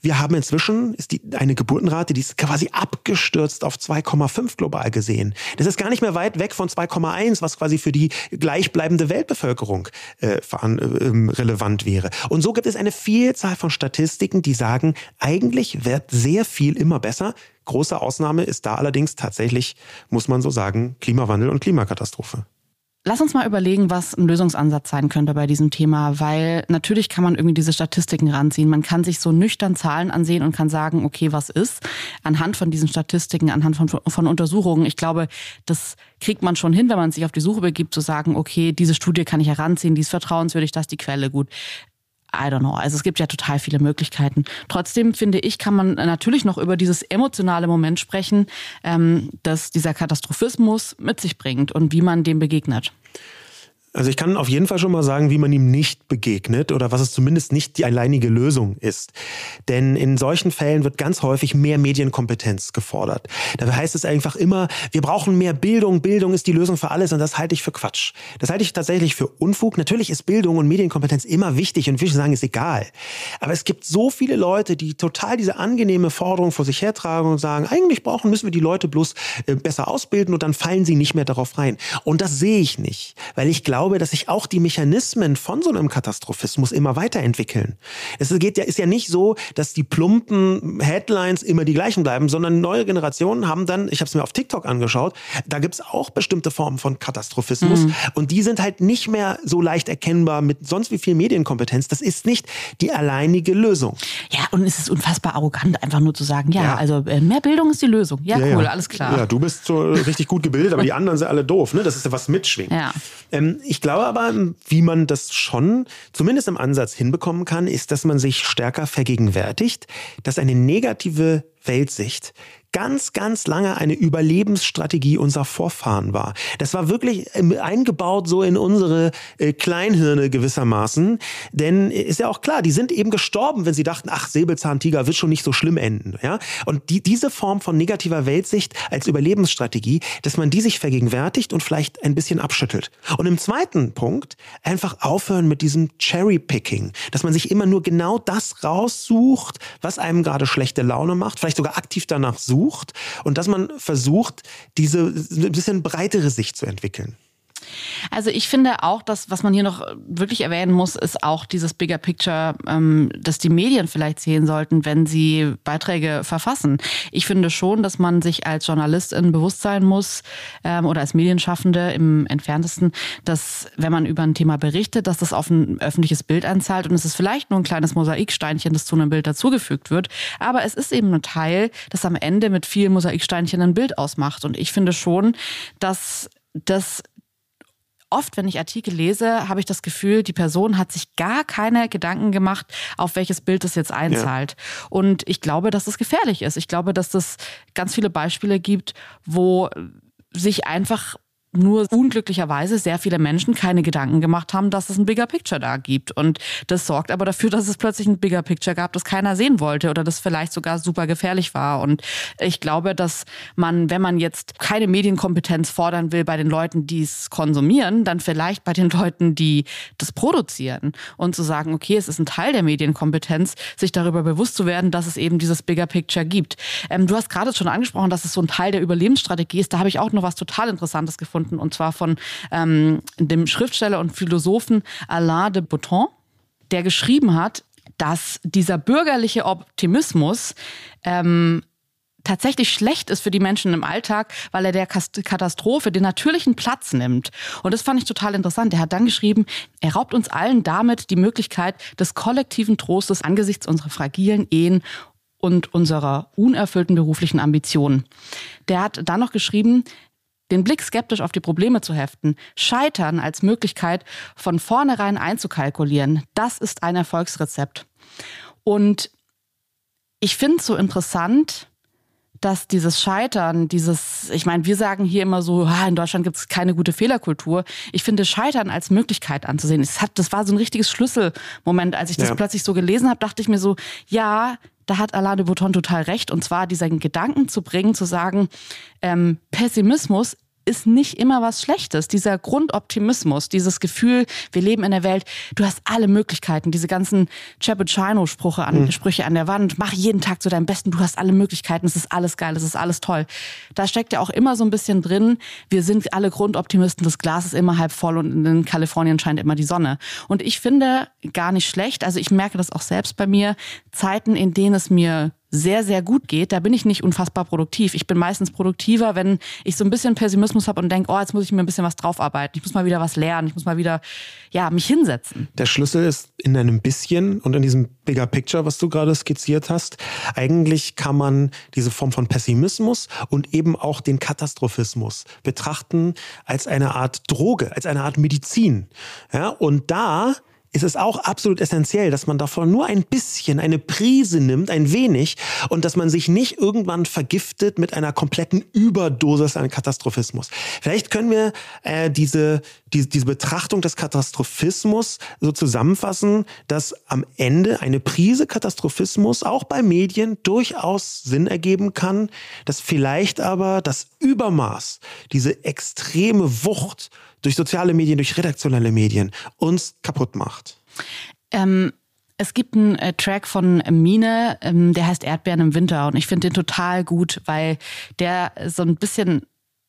wir haben inzwischen ist die, eine Geburtenrate, die ist quasi abgestürzt auf 2,5 global gesehen. Das ist gar nicht mehr weit weg von 2,1, was quasi für die gleichbleibende Weltbevölkerung äh, äh, relevant wäre. Und so gibt es eine Vielzahl von Statistiken, die sagen, eigentlich wird sehr viel immer besser. Große Ausnahme ist da allerdings tatsächlich, muss man so sagen, Klimawandel und Klimakatastrophe. Lass uns mal überlegen, was ein Lösungsansatz sein könnte bei diesem Thema, weil natürlich kann man irgendwie diese Statistiken ranziehen. Man kann sich so nüchtern Zahlen ansehen und kann sagen, okay, was ist? Anhand von diesen Statistiken, anhand von, von Untersuchungen. Ich glaube, das kriegt man schon hin, wenn man sich auf die Suche begibt, zu sagen, okay, diese Studie kann ich heranziehen, die ist vertrauenswürdig, das ist die Quelle gut. I don't know. Also es gibt ja total viele Möglichkeiten. Trotzdem finde ich, kann man natürlich noch über dieses emotionale Moment sprechen, ähm, das dieser Katastrophismus mit sich bringt und wie man dem begegnet. Also ich kann auf jeden Fall schon mal sagen, wie man ihm nicht begegnet oder was es zumindest nicht die alleinige Lösung ist. Denn in solchen Fällen wird ganz häufig mehr Medienkompetenz gefordert. Dabei heißt es einfach immer, wir brauchen mehr Bildung, Bildung ist die Lösung für alles und das halte ich für Quatsch. Das halte ich tatsächlich für Unfug. Natürlich ist Bildung und Medienkompetenz immer wichtig und will sagen, ist egal. Aber es gibt so viele Leute, die total diese angenehme Forderung vor sich hertragen und sagen, eigentlich brauchen, müssen wir die Leute bloß äh, besser ausbilden und dann fallen sie nicht mehr darauf rein. Und das sehe ich nicht, weil ich glaube, glaube, dass sich auch die Mechanismen von so einem Katastrophismus immer weiterentwickeln. Es geht ja, ist ja nicht so, dass die plumpen Headlines immer die gleichen bleiben, sondern neue Generationen haben dann, ich habe es mir auf TikTok angeschaut, da gibt es auch bestimmte Formen von Katastrophismus mhm. und die sind halt nicht mehr so leicht erkennbar mit sonst wie viel Medienkompetenz. Das ist nicht die alleinige Lösung. Ja, und es ist unfassbar arrogant, einfach nur zu sagen, ja, ja. also äh, mehr Bildung ist die Lösung. Ja, ja cool, ja. alles klar. Ja, du bist so richtig gut gebildet, aber die (laughs) anderen sind alle doof. Ne? Das ist ja was mitschwingt. Ähm, ich glaube aber, wie man das schon zumindest im Ansatz hinbekommen kann, ist, dass man sich stärker vergegenwärtigt, dass eine negative Weltsicht ganz, ganz lange eine Überlebensstrategie unserer Vorfahren war. Das war wirklich ähm, eingebaut so in unsere äh, Kleinhirne gewissermaßen. Denn äh, ist ja auch klar, die sind eben gestorben, wenn sie dachten, ach, Säbelzahntiger wird schon nicht so schlimm enden. Ja? Und die, diese Form von negativer Weltsicht als Überlebensstrategie, dass man die sich vergegenwärtigt und vielleicht ein bisschen abschüttelt. Und im zweiten Punkt einfach aufhören mit diesem Cherry-Picking, dass man sich immer nur genau das raussucht, was einem gerade schlechte Laune macht, vielleicht sogar aktiv danach sucht sucht und dass man versucht, diese ein bisschen breitere Sicht zu entwickeln. Also ich finde auch, dass was man hier noch wirklich erwähnen muss, ist auch dieses Bigger Picture, ähm, dass die Medien vielleicht sehen sollten, wenn sie Beiträge verfassen. Ich finde schon, dass man sich als Journalistin bewusst sein muss ähm, oder als Medienschaffende im entferntesten, dass wenn man über ein Thema berichtet, dass das auf ein öffentliches Bild einzahlt und es ist vielleicht nur ein kleines Mosaiksteinchen, das zu einem Bild dazugefügt wird, aber es ist eben ein Teil, das am Ende mit vielen Mosaiksteinchen ein Bild ausmacht. Und ich finde schon, dass das oft, wenn ich Artikel lese, habe ich das Gefühl, die Person hat sich gar keine Gedanken gemacht, auf welches Bild es jetzt einzahlt. Ja. Und ich glaube, dass das gefährlich ist. Ich glaube, dass es ganz viele Beispiele gibt, wo sich einfach nur unglücklicherweise sehr viele Menschen keine Gedanken gemacht haben, dass es ein Bigger Picture da gibt. Und das sorgt aber dafür, dass es plötzlich ein Bigger Picture gab, das keiner sehen wollte oder das vielleicht sogar super gefährlich war. Und ich glaube, dass man, wenn man jetzt keine Medienkompetenz fordern will bei den Leuten, die es konsumieren, dann vielleicht bei den Leuten, die das produzieren und zu sagen, okay, es ist ein Teil der Medienkompetenz, sich darüber bewusst zu werden, dass es eben dieses Bigger Picture gibt. Ähm, du hast gerade schon angesprochen, dass es so ein Teil der Überlebensstrategie ist. Da habe ich auch noch was total Interessantes gefunden gefunden, und zwar von ähm, dem Schriftsteller und Philosophen Alain de Botton, der geschrieben hat, dass dieser bürgerliche Optimismus ähm, tatsächlich schlecht ist für die Menschen im Alltag, weil er der Katastrophe den natürlichen Platz nimmt. Und das fand ich total interessant. Er hat dann geschrieben, er raubt uns allen damit die Möglichkeit des kollektiven Trostes angesichts unserer fragilen Ehen und unserer unerfüllten beruflichen Ambitionen. Der hat dann noch geschrieben, den Blick skeptisch auf die Probleme zu heften, Scheitern als Möglichkeit von vornherein einzukalkulieren, das ist ein Erfolgsrezept. Und ich finde es so interessant, dass dieses Scheitern, dieses, ich meine, wir sagen hier immer so, ah, in Deutschland gibt es keine gute Fehlerkultur. Ich finde Scheitern als Möglichkeit anzusehen. Es hat, das war so ein richtiges Schlüsselmoment, als ich das ja. plötzlich so gelesen habe, dachte ich mir so, ja, da hat Alain de Botton total recht. Und zwar diesen Gedanken zu bringen, zu sagen, ähm, Pessimismus ist nicht immer was Schlechtes. Dieser Grundoptimismus, dieses Gefühl, wir leben in der Welt, du hast alle Möglichkeiten, diese ganzen Cappuccino-Sprüche an, mhm. Sprüche an der Wand, mach jeden Tag zu deinem Besten, du hast alle Möglichkeiten, es ist alles geil, es ist alles toll. Da steckt ja auch immer so ein bisschen drin, wir sind alle Grundoptimisten, das Glas ist immer halb voll und in Kalifornien scheint immer die Sonne. Und ich finde gar nicht schlecht, also ich merke das auch selbst bei mir, Zeiten, in denen es mir sehr, sehr gut geht, da bin ich nicht unfassbar produktiv. Ich bin meistens produktiver, wenn ich so ein bisschen Pessimismus habe und denke, oh, jetzt muss ich mir ein bisschen was draufarbeiten. Ich muss mal wieder was lernen. Ich muss mal wieder, ja, mich hinsetzen. Der Schlüssel ist in einem bisschen und in diesem Bigger Picture, was du gerade skizziert hast. Eigentlich kann man diese Form von Pessimismus und eben auch den Katastrophismus betrachten als eine Art Droge, als eine Art Medizin. Ja, und da ist es auch absolut essentiell, dass man davon nur ein bisschen, eine Prise nimmt, ein wenig, und dass man sich nicht irgendwann vergiftet mit einer kompletten Überdosis an Katastrophismus. Vielleicht können wir äh, diese, die, diese Betrachtung des Katastrophismus so zusammenfassen, dass am Ende eine Prise Katastrophismus auch bei Medien durchaus Sinn ergeben kann, dass vielleicht aber das Übermaß, diese extreme Wucht durch soziale Medien, durch redaktionelle Medien uns kaputt macht? Ähm, es gibt einen äh, Track von Mine, ähm, der heißt Erdbeeren im Winter und ich finde den total gut, weil der so ein bisschen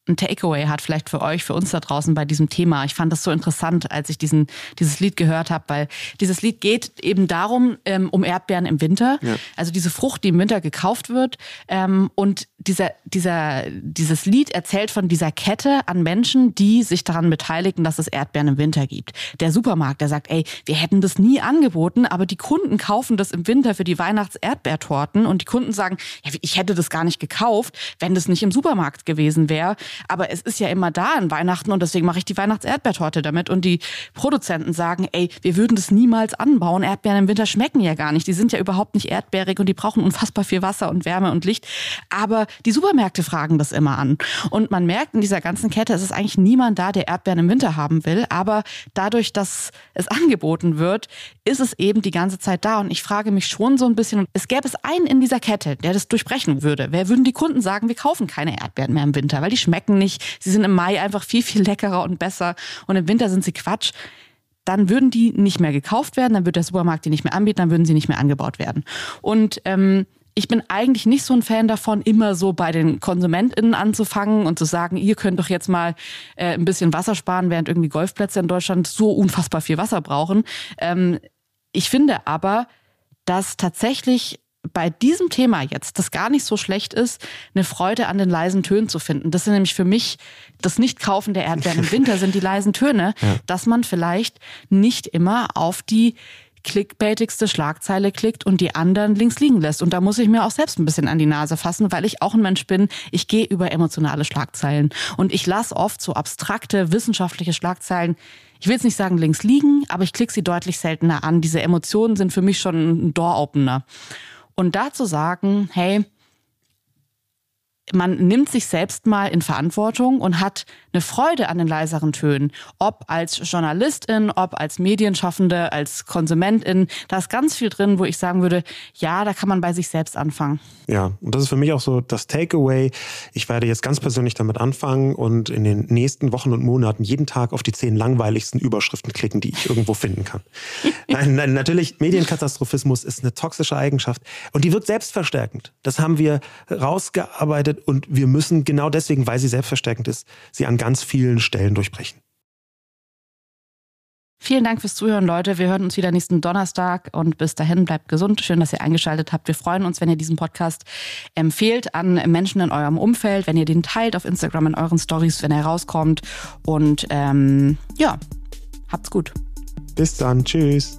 ein Takeaway hat, vielleicht für euch, für uns da draußen bei diesem Thema. Ich fand das so interessant, als ich diesen, dieses Lied gehört habe, weil dieses Lied geht eben darum, ähm, um Erdbeeren im Winter. Ja. Also diese Frucht, die im Winter gekauft wird. Ähm, und dieser, dieser, dieses Lied erzählt von dieser Kette an Menschen, die sich daran beteiligen, dass es Erdbeeren im Winter gibt. Der Supermarkt, der sagt, ey, wir hätten das nie angeboten, aber die Kunden kaufen das im Winter für die Weihnachts-Erdbeertorten und die Kunden sagen, ja, ich hätte das gar nicht gekauft, wenn das nicht im Supermarkt gewesen wäre. Aber es ist ja immer da an Weihnachten und deswegen mache ich die Weihnachts-Erdbeertorte damit. Und die Produzenten sagen, ey, wir würden das niemals anbauen. Erdbeeren im Winter schmecken ja gar nicht. Die sind ja überhaupt nicht erdbeerig und die brauchen unfassbar viel Wasser und Wärme und Licht. Aber die Supermärkte fragen das immer an. Und man merkt in dieser ganzen Kette, es ist eigentlich niemand da, der Erdbeeren im Winter haben will. Aber dadurch, dass es angeboten wird, ist es eben die ganze Zeit da. Und ich frage mich schon so ein bisschen, es gäbe es einen in dieser Kette, der das durchbrechen würde. Wer würden die Kunden sagen, wir kaufen keine Erdbeeren mehr im Winter, weil die schmecken nicht. Sie sind im Mai einfach viel, viel leckerer und besser. Und im Winter sind sie Quatsch dann würden die nicht mehr gekauft werden, dann wird der Supermarkt die nicht mehr anbieten, dann würden sie nicht mehr angebaut werden. Und ähm, ich bin eigentlich nicht so ein Fan davon, immer so bei den KonsumentInnen anzufangen und zu sagen, ihr könnt doch jetzt mal äh, ein bisschen Wasser sparen, während irgendwie Golfplätze in Deutschland so unfassbar viel Wasser brauchen. Ähm, ich finde aber, dass tatsächlich bei diesem Thema jetzt das gar nicht so schlecht ist, eine Freude an den leisen Tönen zu finden. Das sind nämlich für mich das Nicht-Kaufen der Erdbeeren im (laughs) Winter sind die leisen Töne, ja. dass man vielleicht nicht immer auf die clickbaitigste Schlagzeile klickt und die anderen links liegen lässt. Und da muss ich mir auch selbst ein bisschen an die Nase fassen, weil ich auch ein Mensch bin. Ich gehe über emotionale Schlagzeilen und ich lasse oft so abstrakte wissenschaftliche Schlagzeilen ich will jetzt nicht sagen links liegen, aber ich klicke sie deutlich seltener an. Diese Emotionen sind für mich schon ein Door-Opener. Und dazu sagen, hey, man nimmt sich selbst mal in Verantwortung und hat eine Freude an den leiseren Tönen. Ob als Journalistin, ob als Medienschaffende, als Konsumentin. Da ist ganz viel drin, wo ich sagen würde, ja, da kann man bei sich selbst anfangen. Ja, und das ist für mich auch so das Takeaway. Ich werde jetzt ganz persönlich damit anfangen und in den nächsten Wochen und Monaten jeden Tag auf die zehn langweiligsten Überschriften klicken, die ich irgendwo finden kann. (laughs) nein, nein, natürlich, Medienkatastrophismus ist eine toxische Eigenschaft und die wird selbstverstärkend. Das haben wir rausgearbeitet und wir müssen genau deswegen, weil sie selbstverstärkend ist, sie an ganz vielen Stellen durchbrechen. Vielen Dank fürs Zuhören, Leute. Wir hören uns wieder nächsten Donnerstag und bis dahin bleibt gesund. Schön, dass ihr eingeschaltet habt. Wir freuen uns, wenn ihr diesen Podcast empfehlt an Menschen in eurem Umfeld, wenn ihr den teilt auf Instagram in euren Stories, wenn er rauskommt. Und ähm, ja, habt's gut. Bis dann. Tschüss.